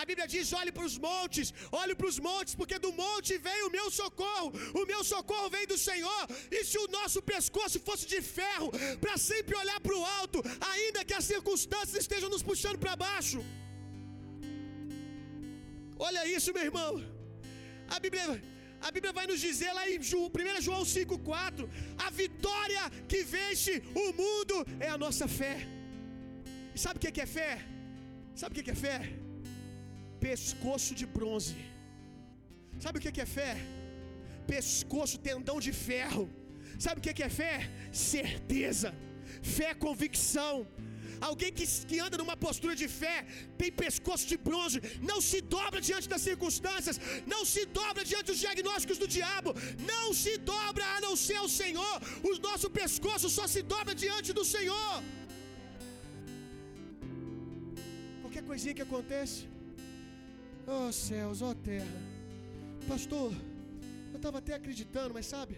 A Bíblia diz: olhe para os montes, olhe para os montes, porque do monte vem o meu socorro, o meu socorro vem do Senhor. E se o nosso pescoço fosse de ferro, para sempre olhar para o alto, ainda que as circunstâncias estejam nos puxando para baixo. Olha isso, meu irmão. A Bíblia a Bíblia vai nos dizer lá em 1 João 5,4: a vitória que vence o mundo é a nossa fé. E sabe o que é fé? Sabe o que é fé? Pescoço de bronze. Sabe o que é fé? Pescoço, tendão de ferro. Sabe o que é fé? Certeza, fé, convicção. Alguém que, que anda numa postura de fé, tem pescoço de bronze, não se dobra diante das circunstâncias, não se dobra diante dos diagnósticos do diabo, não se dobra a não ser o Senhor. O nosso pescoço só se dobra diante do Senhor. Qualquer coisinha que acontece, oh céus, oh terra, pastor, eu estava até acreditando, mas sabe,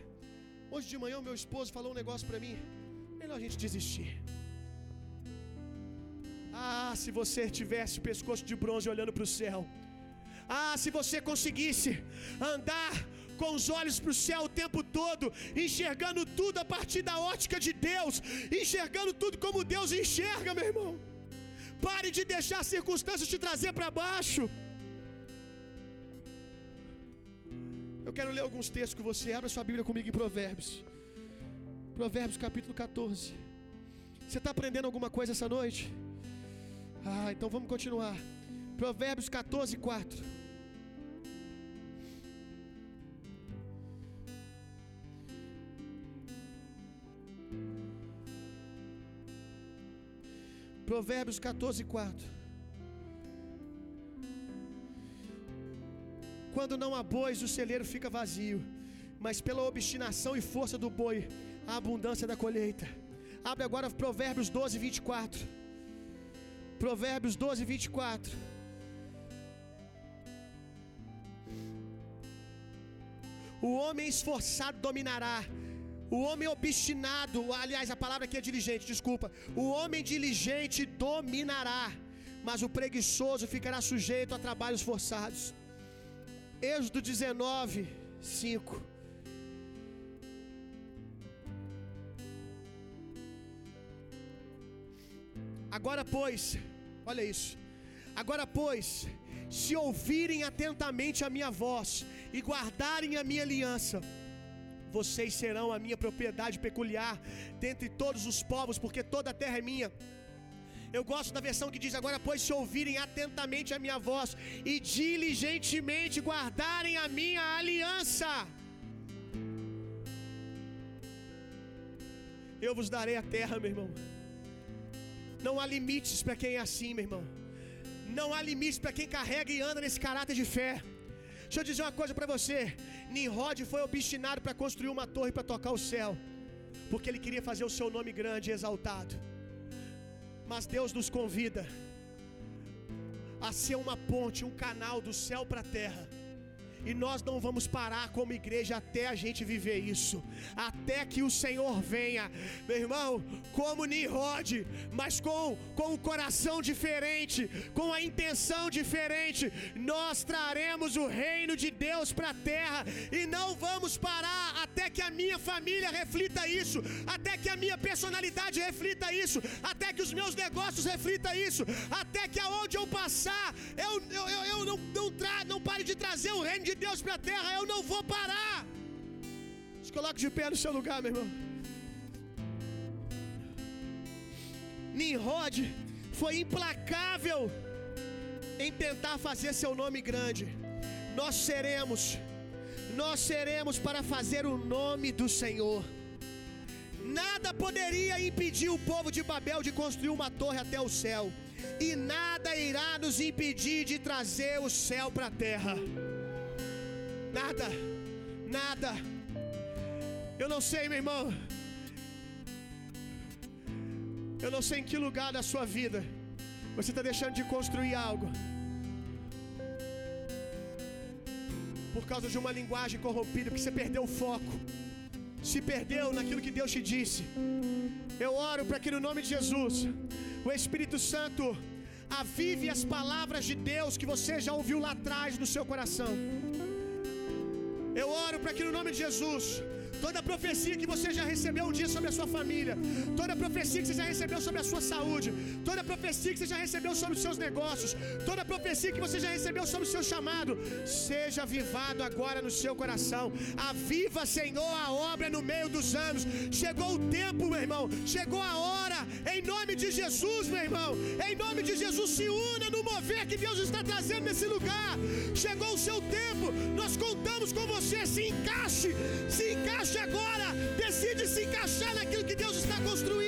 hoje de manhã o meu esposo falou um negócio para mim, melhor a gente desistir. Ah, se você tivesse pescoço de bronze olhando para o céu. Ah, se você conseguisse andar com os olhos para o céu o tempo todo, enxergando tudo a partir da ótica de Deus, enxergando tudo como Deus enxerga, meu irmão. Pare de deixar as circunstâncias te trazer para baixo. Eu quero ler alguns textos com você. Abra sua Bíblia comigo em Provérbios. Provérbios capítulo 14. Você está aprendendo alguma coisa essa noite? Ah, então vamos continuar. Provérbios 14, 4. Provérbios 14, 4. Quando não há bois, o celeiro fica vazio, mas pela obstinação e força do boi, a abundância da colheita. Abre agora Provérbios 12, 24. Provérbios 12, 24. O homem esforçado dominará, o homem obstinado, aliás, a palavra aqui é diligente, desculpa. O homem diligente dominará, mas o preguiçoso ficará sujeito a trabalhos forçados. Êxodo 19, 5. Agora, pois, olha isso. Agora, pois, se ouvirem atentamente a minha voz e guardarem a minha aliança, vocês serão a minha propriedade peculiar dentre todos os povos, porque toda a terra é minha. Eu gosto da versão que diz: Agora, pois, se ouvirem atentamente a minha voz e diligentemente guardarem a minha aliança, eu vos darei a terra, meu irmão. Não há limites para quem é assim, meu irmão. Não há limites para quem carrega e anda nesse caráter de fé. Deixa eu dizer uma coisa para você. Nimrod foi obstinado para construir uma torre para tocar o céu, porque ele queria fazer o seu nome grande e exaltado. Mas Deus nos convida a ser uma ponte, um canal do céu para a terra e nós não vamos parar como igreja até a gente viver isso, até que o Senhor venha, meu irmão, como Nimrod, mas com, com um coração diferente, com a intenção diferente, nós traremos o reino de Deus para a terra e não vamos parar até que a minha família reflita isso, até que a minha personalidade reflita isso, até que os meus negócios reflita isso, até que aonde eu passar, eu, eu, eu, eu não, não, tra, não pare de trazer o reino de Deus para a terra, eu não vou parar. Se coloque de pé no seu lugar, meu irmão. Nimrod foi implacável em tentar fazer seu nome grande. Nós seremos, nós seremos para fazer o nome do Senhor. Nada poderia impedir o povo de Babel de construir uma torre até o céu, e nada irá nos impedir de trazer o céu para a terra. Nada, nada. Eu não sei, meu irmão. Eu não sei em que lugar da sua vida você está deixando de construir algo. Por causa de uma linguagem corrompida, porque você perdeu o foco. Se perdeu naquilo que Deus te disse. Eu oro para que no nome de Jesus, o Espírito Santo avive as palavras de Deus que você já ouviu lá atrás no seu coração. Oro para que no nome de Jesus, toda profecia que você já recebeu um dia sobre a sua família, toda profecia que você já recebeu sobre a sua saúde, toda profecia que você já recebeu sobre os seus negócios, toda profecia que você já recebeu sobre o seu chamado, seja avivado agora no seu coração. Aviva, Senhor, a obra no meio dos anos. Chegou o tempo, meu irmão, chegou a hora, em nome de Jesus, meu irmão, em nome de Jesus, se una no mover que Deus está trazendo nesse lugar. Chegou o seu tempo, nós contamos com você. Se encaixe, se encaixe agora. Decide se encaixar naquilo que Deus está construindo.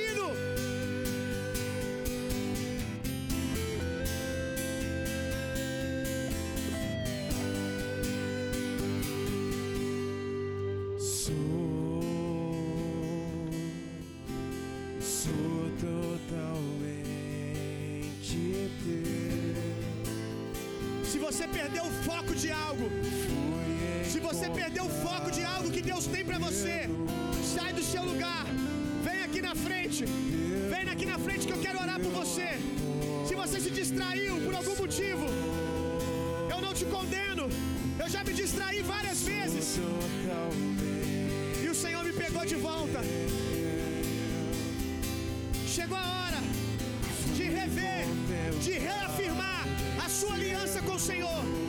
Foco de algo, se você perdeu o foco de algo que Deus tem para você, sai do seu lugar. Vem aqui na frente. Vem aqui na frente que eu quero orar por você. Se você se distraiu por algum motivo, eu não te condeno. Eu já me distraí várias vezes e o Senhor me pegou de volta. Chegou a hora de rever, de reafirmar a sua aliança com o Senhor.